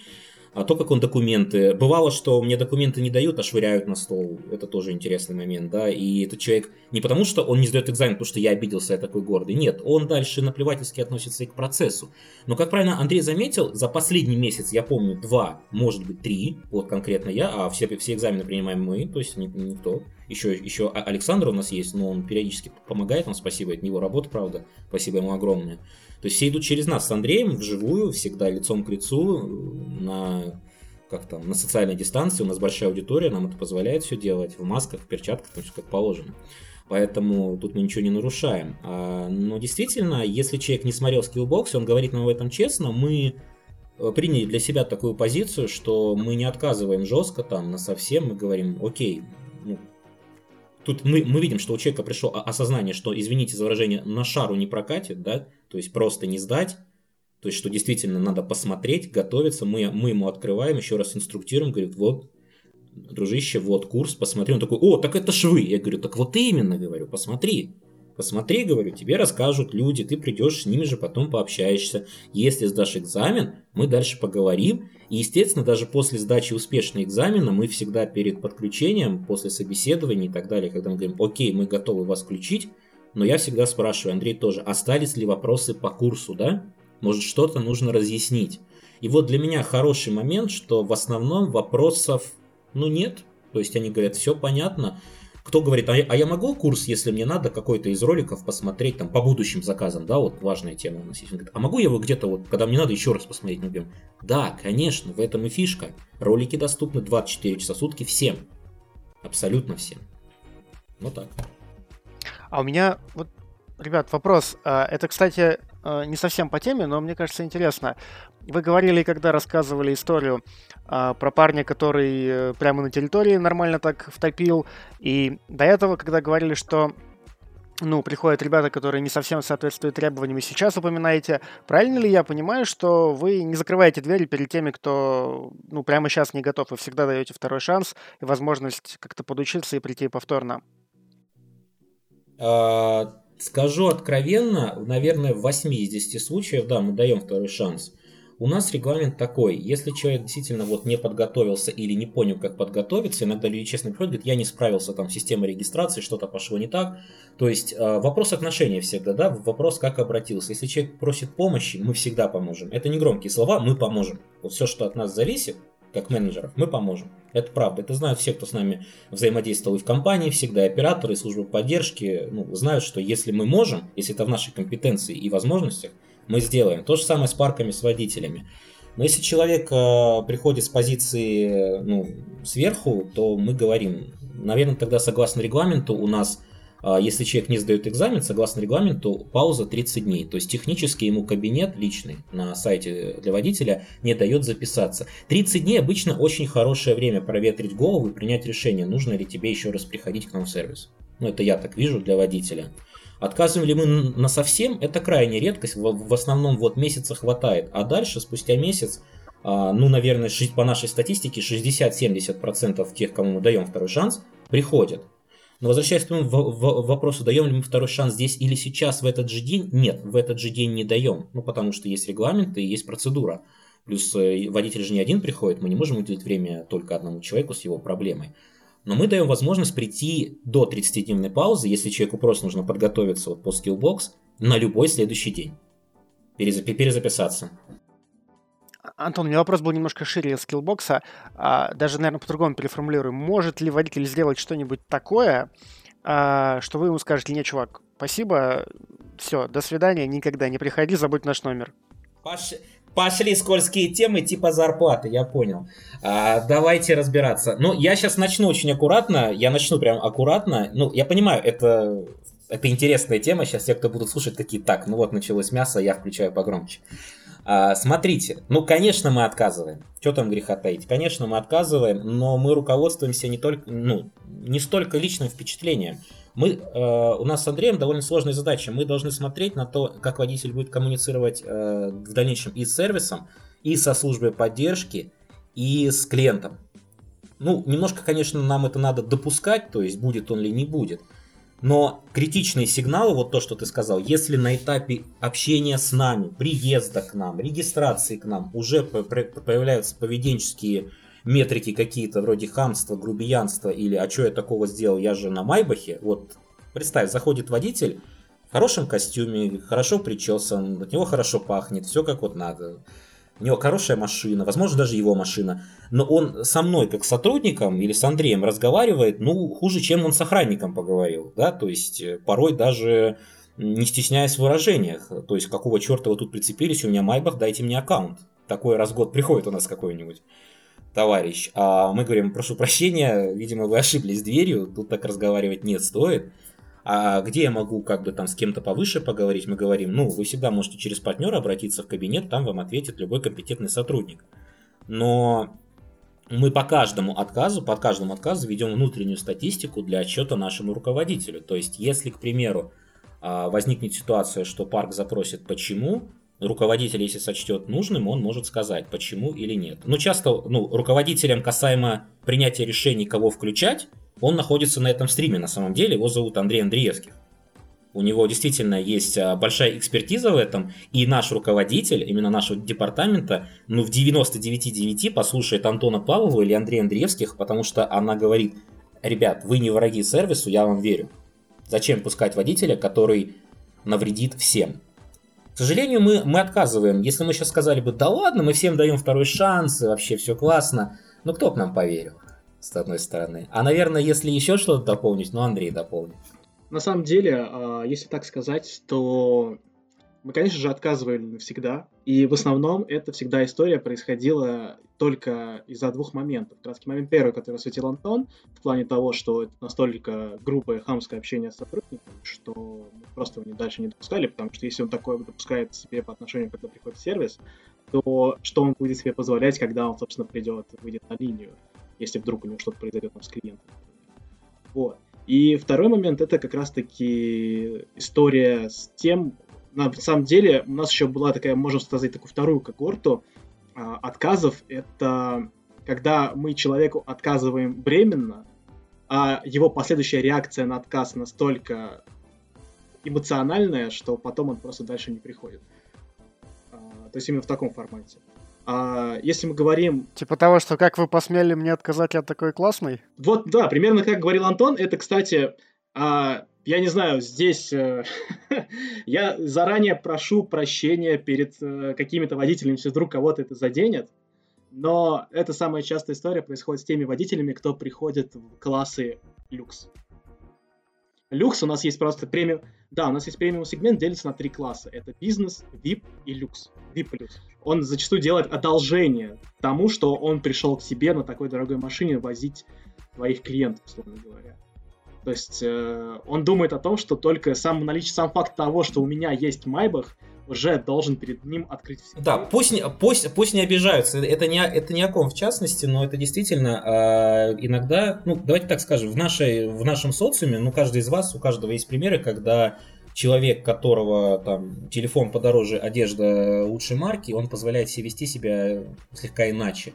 а то, как он документы. Бывало, что мне документы не дают, а швыряют на стол. Это тоже интересный момент, да. И этот человек не потому, что он не сдает экзамен, потому что я обиделся, я такой гордый. Нет, он дальше наплевательски относится и к процессу. Но, как правильно Андрей заметил, за последний месяц, я помню, два, может быть, три, вот конкретно я, а все, все экзамены принимаем мы, то есть никто. Еще, еще Александр у нас есть, но он периодически помогает нам, спасибо, это него работа, правда, спасибо ему огромное. То есть все идут через нас с Андреем вживую, всегда лицом к лицу, на как там, на социальной дистанции, у нас большая аудитория, нам это позволяет все делать в масках, в перчатках, то есть как положено. Поэтому тут мы ничего не нарушаем. А, но действительно, если человек не смотрел Skillbox, он говорит нам об этом честно, мы э, приняли для себя такую позицию, что мы не отказываем жестко там на совсем, мы говорим, окей, ну, Тут мы, мы видим, что у человека пришло осознание, что, извините за выражение, на шару не прокатит, да, то есть просто не сдать, то есть что действительно надо посмотреть, готовиться, мы, мы ему открываем, еще раз инструктируем, говорит, вот, дружище, вот курс, посмотри. Он такой, о, так это ж вы. Я говорю, так вот именно, говорю, посмотри. Посмотри, говорю, тебе расскажут люди, ты придешь с ними же, потом пообщаешься. Если сдашь экзамен, мы дальше поговорим. И, естественно, даже после сдачи успешного экзамена мы всегда перед подключением, после собеседования и так далее, когда мы говорим, окей, мы готовы вас включить, но я всегда спрашиваю, Андрей тоже, остались ли вопросы по курсу, да? Может, что-то нужно разъяснить. И вот для меня хороший момент, что в основном вопросов, ну, нет. То есть они говорят, все понятно, кто говорит, а я, а я могу курс, если мне надо какой-то из роликов посмотреть там по будущим заказам, да, вот важная тема у нас есть. Он говорит, а могу я его где-то вот, когда мне надо еще раз посмотреть, мы говорим, да, конечно, в этом и фишка. Ролики доступны 24 часа в сутки всем. Абсолютно всем. Вот так. А у меня вот, ребят, вопрос. А, это, кстати, а, не совсем по теме, но мне кажется интересно. Вы говорили, когда рассказывали историю а, про парня, который э, прямо на территории нормально так втопил, и до этого, когда говорили, что ну, приходят ребята, которые не совсем соответствуют требованиям, и сейчас упоминаете, правильно ли я понимаю, что вы не закрываете двери перед теми, кто, ну, прямо сейчас не готов, вы всегда даете второй шанс и возможность как-то подучиться и прийти повторно? А, скажу откровенно, наверное, в 80 случаях, да, мы даем второй шанс. У нас регламент такой, если человек действительно вот не подготовился или не понял, как подготовиться, иногда люди честно приходят, говорят, я не справился там с системой регистрации, что-то пошло не так. То есть э, вопрос отношения всегда, да, вопрос, как обратился. Если человек просит помощи, мы всегда поможем. Это не громкие слова, мы поможем. Вот все, что от нас зависит, как менеджеров, мы поможем. Это правда. Это знают все, кто с нами взаимодействовал и в компании, всегда операторы, и службы поддержки, ну, знают, что если мы можем, если это в нашей компетенции и возможностях, мы сделаем. То же самое с парками, с водителями. Но если человек э, приходит с позиции ну, сверху, то мы говорим, наверное, тогда согласно регламенту у нас, э, если человек не сдает экзамен, согласно регламенту, пауза 30 дней. То есть технически ему кабинет личный на сайте для водителя не дает записаться. 30 дней обычно очень хорошее время проветрить голову и принять решение, нужно ли тебе еще раз приходить к нам в сервис. Ну, это я так вижу для водителя. Отказываем ли мы на совсем, это крайне редкость, в, в основном вот месяца хватает, а дальше, спустя месяц, а, ну, наверное, по нашей статистике, 60-70% тех, кому мы даем второй шанс, приходят. Но возвращаясь к тому вопросу, даем ли мы второй шанс здесь или сейчас, в этот же день, нет, в этот же день не даем, ну, потому что есть регламент и есть процедура. Плюс э, водитель же не один приходит, мы не можем уделить время только одному человеку с его проблемой. Но мы даем возможность прийти до 30-дневной паузы, если человеку просто нужно подготовиться вот по Skillbox, на любой следующий день. Перезап- перезаписаться. Антон, у меня вопрос был немножко шире скиллбокса. А, даже, наверное, по-другому переформулирую. Может ли водитель сделать что-нибудь такое, а, что вы ему скажете, не, чувак, спасибо, все, до свидания, никогда не приходи, забудь наш номер. Паш... Пошли скользкие темы типа зарплаты, я понял. А, давайте разбираться. Ну, я сейчас начну очень аккуратно, я начну прям аккуратно. Ну, я понимаю, это, это интересная тема, сейчас все, кто будут слушать, такие, так, ну вот началось мясо, я включаю погромче. А, смотрите, ну, конечно, мы отказываем. Что там греха таить? Конечно, мы отказываем, но мы руководствуемся не только, ну, не столько личным впечатлением. Мы, э, у нас с Андреем довольно сложная задача. Мы должны смотреть на то, как водитель будет коммуницировать э, в дальнейшем и с сервисом, и со службой поддержки, и с клиентом. Ну, немножко, конечно, нам это надо допускать, то есть будет он или не будет. Но критичные сигналы, вот то, что ты сказал, если на этапе общения с нами, приезда к нам, регистрации к нам уже появляются поведенческие метрики какие-то вроде хамства, грубиянства или а что я такого сделал, я же на Майбахе. Вот представь, заходит водитель в хорошем костюме, хорошо причесан, от него хорошо пахнет, все как вот надо. У него хорошая машина, возможно, даже его машина. Но он со мной, как сотрудником или с Андреем, разговаривает, ну, хуже, чем он с охранником поговорил. Да? То есть, э, порой даже не стесняясь в выражениях. То есть, какого черта вы тут прицепились, у меня Майбах, дайте мне аккаунт. Такой раз в год приходит у нас какой-нибудь товарищ. А мы говорим, прошу прощения, видимо, вы ошиблись дверью, тут так разговаривать нет стоит. А где я могу как бы там с кем-то повыше поговорить? Мы говорим, ну, вы всегда можете через партнера обратиться в кабинет, там вам ответит любой компетентный сотрудник. Но мы по каждому отказу, под каждому отказу ведем внутреннюю статистику для отчета нашему руководителю. То есть, если, к примеру, а, возникнет ситуация, что парк запросит почему, руководитель, если сочтет нужным, он может сказать, почему или нет. Но часто ну, руководителям касаемо принятия решений, кого включать, он находится на этом стриме на самом деле, его зовут Андрей Андреевских. У него действительно есть а, большая экспертиза в этом, и наш руководитель, именно нашего департамента, ну в 99,9 послушает Антона Павлова или Андрея Андреевских, потому что она говорит, ребят, вы не враги сервису, я вам верю. Зачем пускать водителя, который навредит всем? К сожалению, мы, мы отказываем. Если мы сейчас сказали бы, да ладно, мы всем даем второй шанс, и вообще все классно, ну кто бы нам поверил, с одной стороны. А, наверное, если еще что-то дополнить, ну Андрей дополнит. На самом деле, а, если так сказать, то мы, конечно же, отказывали всегда. И в основном это всегда история происходила только из-за двух моментов. Как момент первый, который осветил Антон, в плане того, что это настолько грубое хамское общение с сотрудником, что мы просто его дальше не допускали, потому что если он такое допускает себе по отношению, когда приходит сервис, то что он будет себе позволять, когда он, собственно, придет, выйдет на линию, если вдруг у него что-то произойдет там с клиентом. Вот. И второй момент это как раз-таки история с тем, на самом деле, у нас еще была такая, можно сказать, такую вторую когорту отказов. Это когда мы человеку отказываем временно, а его последующая реакция на отказ настолько эмоциональная, что потом он просто дальше не приходит. А, то есть именно в таком формате. А если мы говорим... Типа того, что как вы посмели мне отказать, я такой классный? Вот, да, примерно как говорил Антон, это, кстати, а, я не знаю, здесь э, [laughs] я заранее прошу прощения перед э, какими-то водителями, если вдруг кого-то это заденет. Но это самая частая история происходит с теми водителями, кто приходит в классы люкс. Люкс у нас есть просто премиум. Да, у нас есть премиум сегмент, делится на три класса. Это бизнес, VIP и люкс. VIP плюс. Он зачастую делает одолжение тому, что он пришел к себе на такой дорогой машине возить своих клиентов, условно говоря. То есть э, он думает о том, что только сам наличие, сам факт того, что у меня есть Майбах, уже должен перед ним открыть все. Да, пусть, пусть, пусть не обижаются. Это не, это не о ком в частности, но это действительно э, иногда, ну, давайте так скажем, в, нашей, в нашем социуме, ну, каждый из вас, у каждого есть примеры, когда человек, которого там телефон подороже, одежда лучшей марки, он позволяет себе вести себя слегка иначе.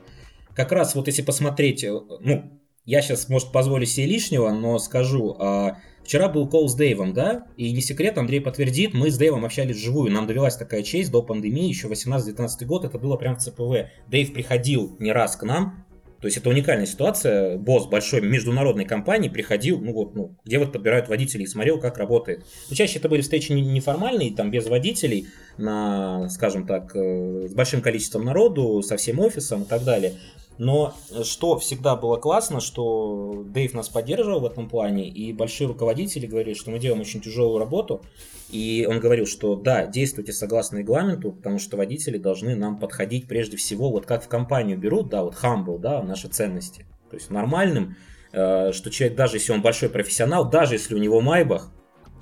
Как раз вот если посмотреть, э, ну, я сейчас, может, позволю себе лишнего, но скажу. А, вчера был кол с Дэйвом, да? И не секрет, Андрей подтвердит, мы с Дэйвом общались вживую. Нам довелась такая честь до пандемии, еще 18-19 год, это было прям в ЦПВ. Дэйв приходил не раз к нам, то есть это уникальная ситуация. Босс большой международной компании приходил, ну вот, ну, где вот подбирают водителей, смотрел, как работает. Но чаще это были встречи неформальные, там, без водителей, на, скажем так, э, с большим количеством народу, со всем офисом и так далее. Но что всегда было классно, что Дэйв нас поддерживал в этом плане, и большие руководители говорили, что мы делаем очень тяжелую работу, и он говорил, что да, действуйте согласно регламенту, потому что водители должны нам подходить прежде всего, вот как в компанию берут, да, вот humble, да, наши ценности. То есть нормальным, э, что человек, даже если он большой профессионал, даже если у него майбах,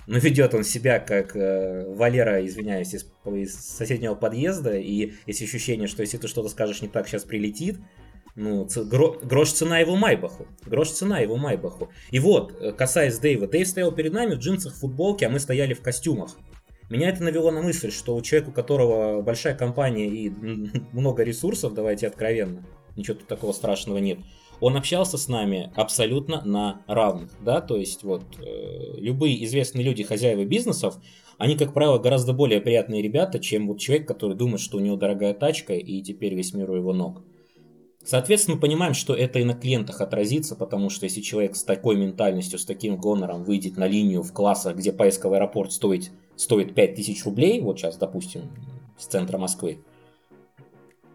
но ведет он себя как э, Валера, извиняюсь, из, из соседнего подъезда, и есть ощущение, что если ты что-то скажешь не так, сейчас прилетит, ну, гро, грош цена его Майбаху. Грош цена его Майбаху. И вот, э, касаясь Дэйва, Дэйв стоял перед нами в джинсах, в футболке, а мы стояли в костюмах. Меня это навело на мысль, что у человека, у которого большая компания и [laughs] много ресурсов, давайте откровенно, ничего тут такого страшного нет, он общался с нами абсолютно на равных, да, то есть вот э, любые известные люди, хозяева бизнесов, они, как правило, гораздо более приятные ребята, чем вот человек, который думает, что у него дорогая тачка и теперь весь мир у его ног. Соответственно, мы понимаем, что это и на клиентах отразится, потому что если человек с такой ментальностью, с таким гонором выйдет на линию в классах, где поездка в аэропорт стоит, стоит 5000 рублей, вот сейчас, допустим, с центра Москвы,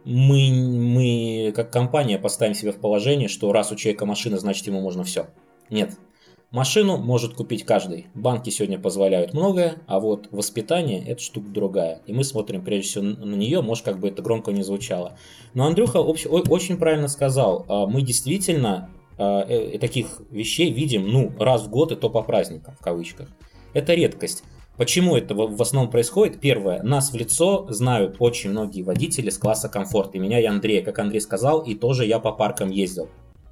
мы, мы как компания поставим себя в положение, что раз у человека машина, значит ему можно все. Нет, Машину может купить каждый. Банки сегодня позволяют многое, а вот воспитание это штука другая. И мы смотрим прежде всего на нее, может как бы это громко не звучало. Но Андрюха очень правильно сказал. А, мы действительно а, э, таких вещей видим ну раз в год и то по праздникам в кавычках. Это редкость. Почему это в основном происходит? Первое, нас в лицо знают очень многие водители с класса комфорт. И меня и Андрей, как Андрей сказал, и тоже я по паркам ездил.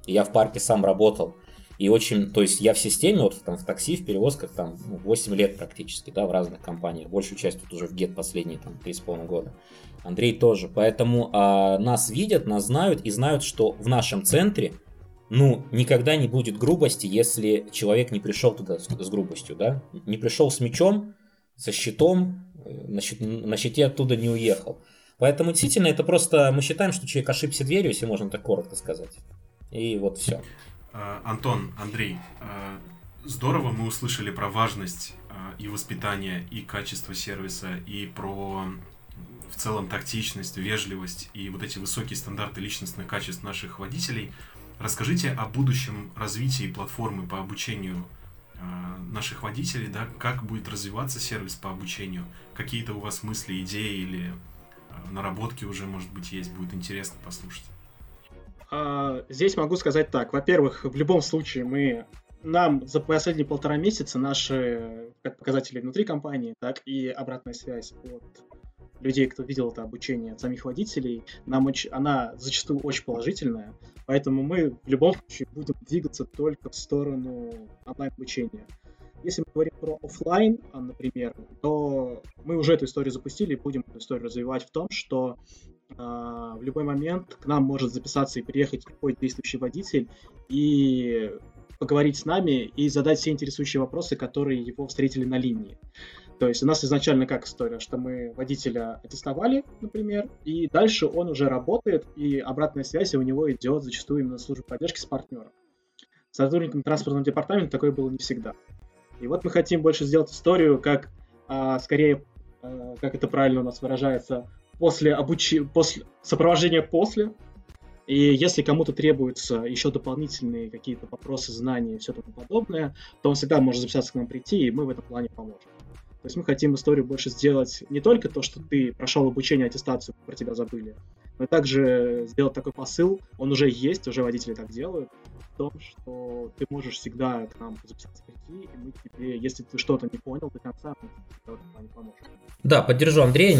Я в парке сам работал. И очень, то есть я в системе, вот там в такси, в перевозках, там 8 ну, лет практически, да, в разных компаниях. Большую часть тут уже в ГЕТ последние там 3,5 года. Андрей тоже. Поэтому а, нас видят, нас знают и знают, что в нашем центре, ну, никогда не будет грубости, если человек не пришел туда с, с грубостью, да. Не пришел с мечом, со щитом, э, на, щит, на щите оттуда не уехал. Поэтому действительно это просто мы считаем, что человек ошибся дверью, если можно так коротко сказать. И вот все. Э, Антон, Андрей, э, здорово мы услышали про важность э, и воспитания, и качество сервиса, и про в целом тактичность, вежливость и вот эти высокие стандарты личностных качеств наших водителей. Расскажите о будущем развитии платформы по обучению наших водителей, да, как будет развиваться сервис по обучению, какие-то у вас мысли, идеи или наработки уже, может быть, есть, будет интересно послушать. А, здесь могу сказать так. Во-первых, в любом случае мы нам за последние полтора месяца наши показатели внутри компании, так и обратная связь от людей, кто видел это обучение, от самих водителей, нам очень, она зачастую очень положительная, поэтому мы в любом случае будем двигаться только в сторону онлайн-обучения. Если мы говорим про офлайн, а, например, то мы уже эту историю запустили и будем эту историю развивать в том, что в любой момент к нам может записаться и приехать любой действующий водитель и поговорить с нами и задать все интересующие вопросы, которые его встретили на линии. То есть у нас изначально как история, что мы водителя аттестовали, например, и дальше он уже работает, и обратная связь у него идет зачастую именно службы поддержки с партнером. С сотрудником транспортного департамента такое было не всегда. И вот мы хотим больше сделать историю, как а, скорее, а, как это правильно у нас выражается, после обучи... после сопровождения после. И если кому-то требуются еще дополнительные какие-то вопросы, знания и все тому подобное, то он всегда может записаться к нам прийти, и мы в этом плане поможем. То есть мы хотим историю больше сделать не только то, что ты прошел обучение, аттестацию, про тебя забыли, но также сделать такой посыл, он уже есть, уже водители так делают, в том, что ты можешь всегда к нам записаться прийти, и мы тебе, если ты что-то не понял до конца, мы тебе в этом поможем. Да, поддержу Андрея.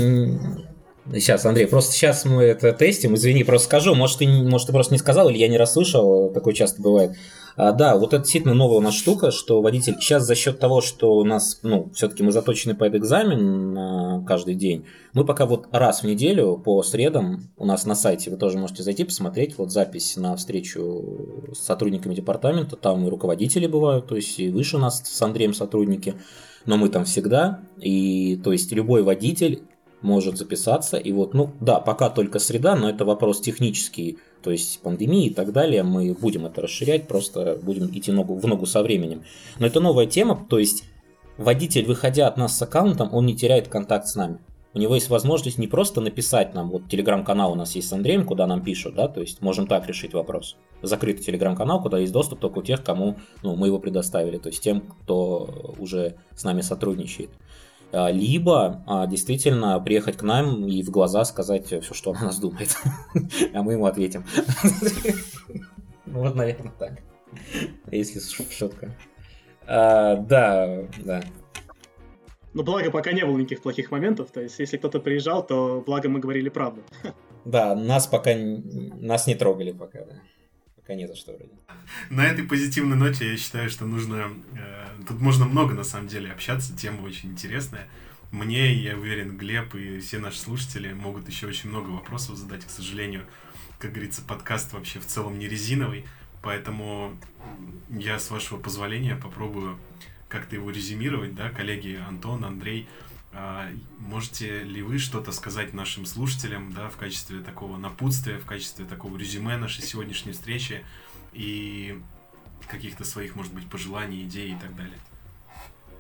Сейчас, Андрей, просто сейчас мы это тестим. Извини, просто скажу. Может, ты, может, ты просто не сказал, или я не расслышал. Такое часто бывает. А, да, вот это действительно новая у нас штука, что водитель сейчас за счет того, что у нас, ну, все-таки мы заточены под экзамен на каждый день, мы пока вот раз в неделю по средам у нас на сайте, вы тоже можете зайти посмотреть, вот запись на встречу с сотрудниками департамента, там и руководители бывают, то есть и выше нас с Андреем сотрудники, но мы там всегда, и то есть любой водитель может записаться. И вот, ну да, пока только среда, но это вопрос технический, то есть пандемии и так далее. Мы будем это расширять, просто будем идти ногу в ногу со временем. Но это новая тема, то есть водитель, выходя от нас с аккаунтом, он не теряет контакт с нами. у него есть возможность не просто написать нам, вот телеграм-канал у нас есть с Андреем, куда нам пишут, да, то есть можем так решить вопрос. Закрытый телеграм-канал, куда есть доступ только у тех, кому ну, мы его предоставили, то есть тем, кто уже с нами сотрудничает. А, либо а, действительно приехать к нам и в глаза сказать все, что он о нас думает, [laughs] а мы ему ответим. [laughs] Вот, наверное, так. Если шутка. А, да, да. Ну, благо, пока не было никаких плохих моментов. То есть, если кто-то приезжал, то благо мы говорили правду. Да, нас пока нас не трогали пока, да. Пока не за что вроде. На этой позитивной ноте я считаю, что нужно... Э, тут можно много, на самом деле, общаться. Тема очень интересная. Мне, я уверен, Глеб и все наши слушатели могут еще очень много вопросов задать. К сожалению, как говорится, подкаст вообще в целом не резиновый. Поэтому я, с вашего позволения, попробую как-то его резюмировать, да, коллеги Антон, Андрей, можете ли вы что-то сказать нашим слушателям, да, в качестве такого напутствия, в качестве такого резюме нашей сегодняшней встречи и каких-то своих, может быть, пожеланий, идей и так далее?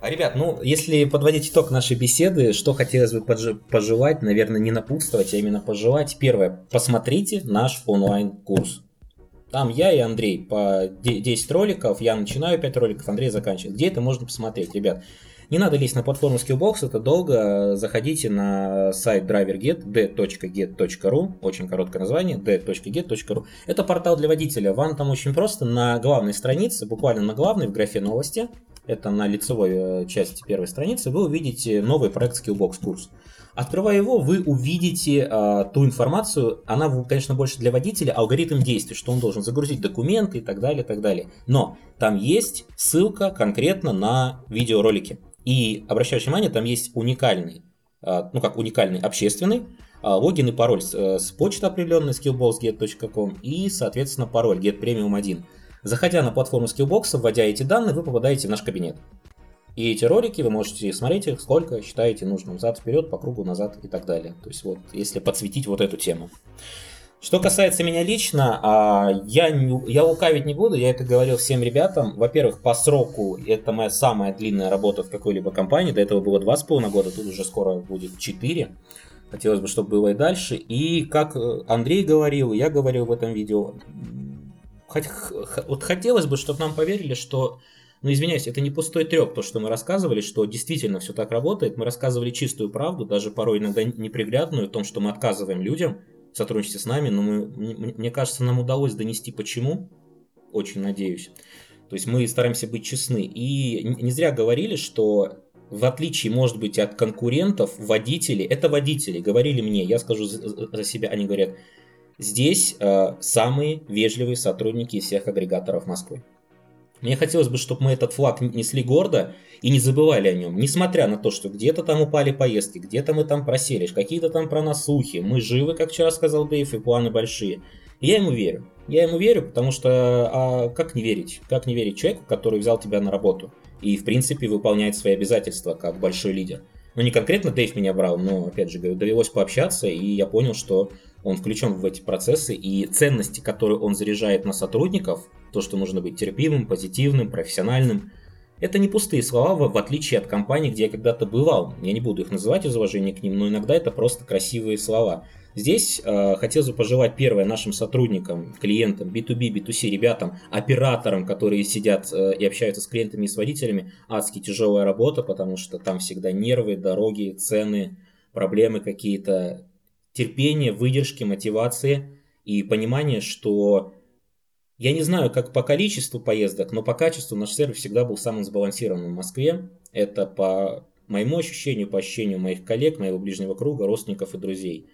А, ребят, ну, если подводить итог нашей беседы, что хотелось бы пожелать, наверное, не напутствовать, а именно пожелать. Первое, посмотрите наш онлайн-курс. Там я и Андрей по 10 роликов, я начинаю 5 роликов, Андрей заканчивает. Где это можно посмотреть, ребят? Не надо лезть на платформу Skillbox, это долго. Заходите на сайт DriverGet, d.get.ru, очень короткое название, d.get.ru. Это портал для водителя. Вам там очень просто на главной странице, буквально на главной, в графе новости, это на лицевой э, части первой страницы, вы увидите новый проект Skillbox курс. Открывая его, вы увидите а, ту информацию, она, конечно, больше для водителя, алгоритм действий, что он должен загрузить документы и так далее, и так далее. Но там есть ссылка конкретно на видеоролики. И обращаю внимание, там есть уникальный, а, ну как уникальный общественный, а, логин и пароль с, э, с почты определенной skillboxget.com и, соответственно, пароль getpremium1. Заходя на платформу Skillbox, вводя эти данные, вы попадаете в наш кабинет. И эти ролики вы можете смотреть их сколько считаете нужным. Зад вперед, по кругу назад и так далее. То есть вот, если подсветить вот эту тему. Что касается меня лично, а, я, я лукавить не буду, я это говорил всем ребятам. Во-первых, по сроку это моя самая длинная работа в какой-либо компании. До этого было два с половиной года, тут уже скоро будет 4. Хотелось бы, чтобы было и дальше. И как э, Андрей говорил, я говорил в этом видео, вот хотелось бы, чтобы нам поверили, что ну, извиняюсь, это не пустой треп, то, что мы рассказывали, что действительно все так работает. Мы рассказывали чистую правду, даже порой иногда неприглядную, о том, что мы отказываем людям сотрудничестве с нами, но мы, мне кажется, нам удалось донести почему, очень надеюсь. То есть мы стараемся быть честны. И не зря говорили, что в отличие, может быть, от конкурентов, водители, это водители, говорили мне, я скажу за себя, они говорят, здесь э, самые вежливые сотрудники из всех агрегаторов Москвы. Мне хотелось бы, чтобы мы этот флаг несли гордо и не забывали о нем, несмотря на то, что где-то там упали поездки, где-то мы там просели, какие-то там проносухи, мы живы, как вчера сказал Дэйв, и планы большие. И я ему верю. Я ему верю, потому что а как не верить? Как не верить человеку, который взял тебя на работу и, в принципе, выполняет свои обязательства как большой лидер? Ну, не конкретно Дэйв меня брал, но, опять же, говорю, довелось пообщаться, и я понял, что он включен в эти процессы, и ценности, которые он заряжает на сотрудников, то, что нужно быть терпимым, позитивным, профессиональным, это не пустые слова, в, отличие от компаний, где я когда-то бывал. Я не буду их называть из уважения к ним, но иногда это просто красивые слова. Здесь э, хотелось бы пожелать первое нашим сотрудникам, клиентам, B2B, B2C, ребятам, операторам, которые сидят э, и общаются с клиентами и с водителями, адски тяжелая работа, потому что там всегда нервы, дороги, цены, проблемы какие-то терпения, выдержки, мотивации и понимание, что я не знаю, как по количеству поездок, но по качеству наш сервис всегда был самым сбалансированным в Москве. Это по моему ощущению, по ощущению моих коллег, моего ближнего круга, родственников и друзей.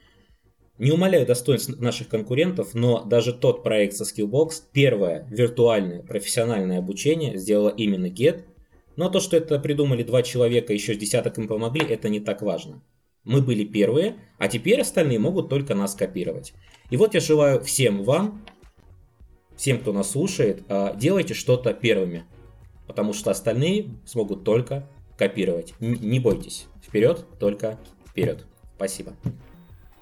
Не умаляю достоинств наших конкурентов, но даже тот проект со Skillbox, первое виртуальное профессиональное обучение сделала именно Get. Но то, что это придумали два человека, еще с десяток им помогли, это не так важно. Мы были первые, а теперь остальные могут только нас копировать. И вот я желаю всем вам, всем, кто нас слушает, а, делайте что-то первыми, потому что остальные смогут только копировать. Не бойтесь. Вперед, только вперед. Спасибо.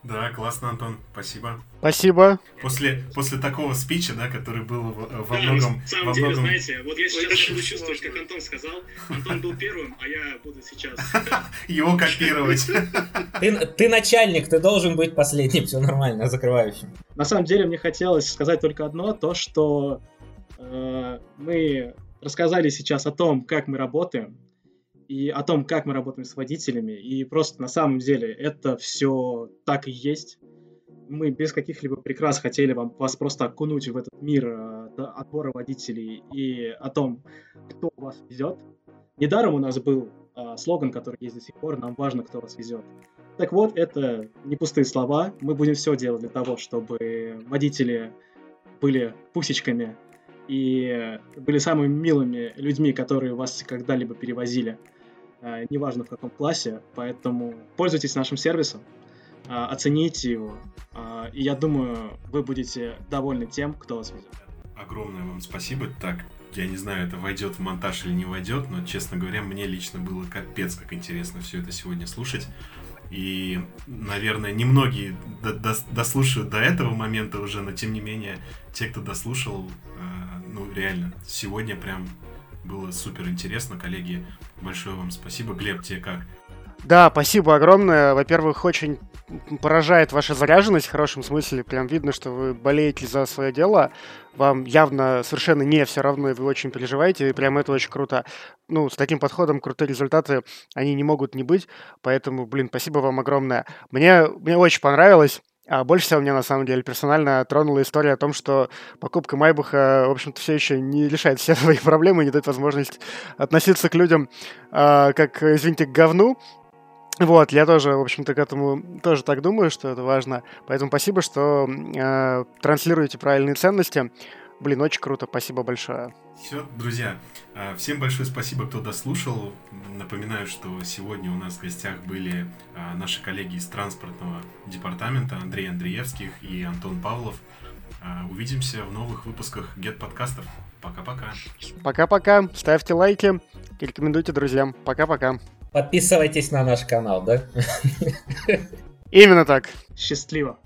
Да, классно, Антон, спасибо. Спасибо. После, после такого спича, да, который был во да, многом... На самом во деле, многом... знаете, вот я сейчас буду чувствовать, как Антон сказал. Антон был первым, а я буду сейчас... [laughs] Его копировать. [laughs] Ты, ты начальник, ты должен быть последним, все нормально, закрывающим. На самом деле, мне хотелось сказать только одно, то, что э, мы рассказали сейчас о том, как мы работаем, и о том, как мы работаем с водителями. И просто на самом деле это все так и есть. Мы без каких-либо прикрас хотели вам, вас просто окунуть в этот мир э, отбора водителей и о том, кто вас везет. Недаром у нас был э, слоган, который есть до сих пор, нам важно, кто вас везет. Так вот, это не пустые слова. Мы будем все делать для того, чтобы водители были пусечками и были самыми милыми людьми, которые вас когда-либо перевозили. Э, неважно в каком классе, поэтому пользуйтесь нашим сервисом, э, оцените его, э, и я думаю, вы будете довольны тем, кто вас везет. Огромное вам спасибо. Так, я не знаю, это войдет в монтаж или не войдет, но, честно говоря, мне лично было капец как интересно все это сегодня слушать. И, наверное, немногие дослушают до этого момента уже, но тем не менее, те, кто дослушал, ну, реально, сегодня прям было супер интересно, коллеги. Большое вам спасибо. Глеб, тебе как? Да, спасибо огромное. Во-первых, очень поражает ваша заряженность в хорошем смысле. Прям видно, что вы болеете за свое дело. Вам явно совершенно не все равно, и вы очень переживаете. И прям это очень круто. Ну, с таким подходом крутые результаты, они не могут не быть. Поэтому, блин, спасибо вам огромное. Мне, мне очень понравилось. А больше всего меня, на самом деле, персонально тронула история о том, что покупка Майбаха, в общем-то, все еще не решает все [laughs] свои проблемы, не дает возможность относиться к людям э, как, извините, к говну. Вот, я тоже, в общем-то, к этому тоже так думаю, что это важно. Поэтому спасибо, что э, транслируете правильные ценности. Блин, очень круто, спасибо большое. Все, друзья, а, всем большое спасибо, кто дослушал. Напоминаю, что сегодня у нас в гостях были а, наши коллеги из транспортного департамента Андрей Андреевских и Антон Павлов. А, увидимся в новых выпусках Get подкастов. Пока-пока. Пока-пока. Ставьте лайки, рекомендуйте друзьям. Пока-пока. Подписывайтесь на наш канал, да? Именно так. Счастливо.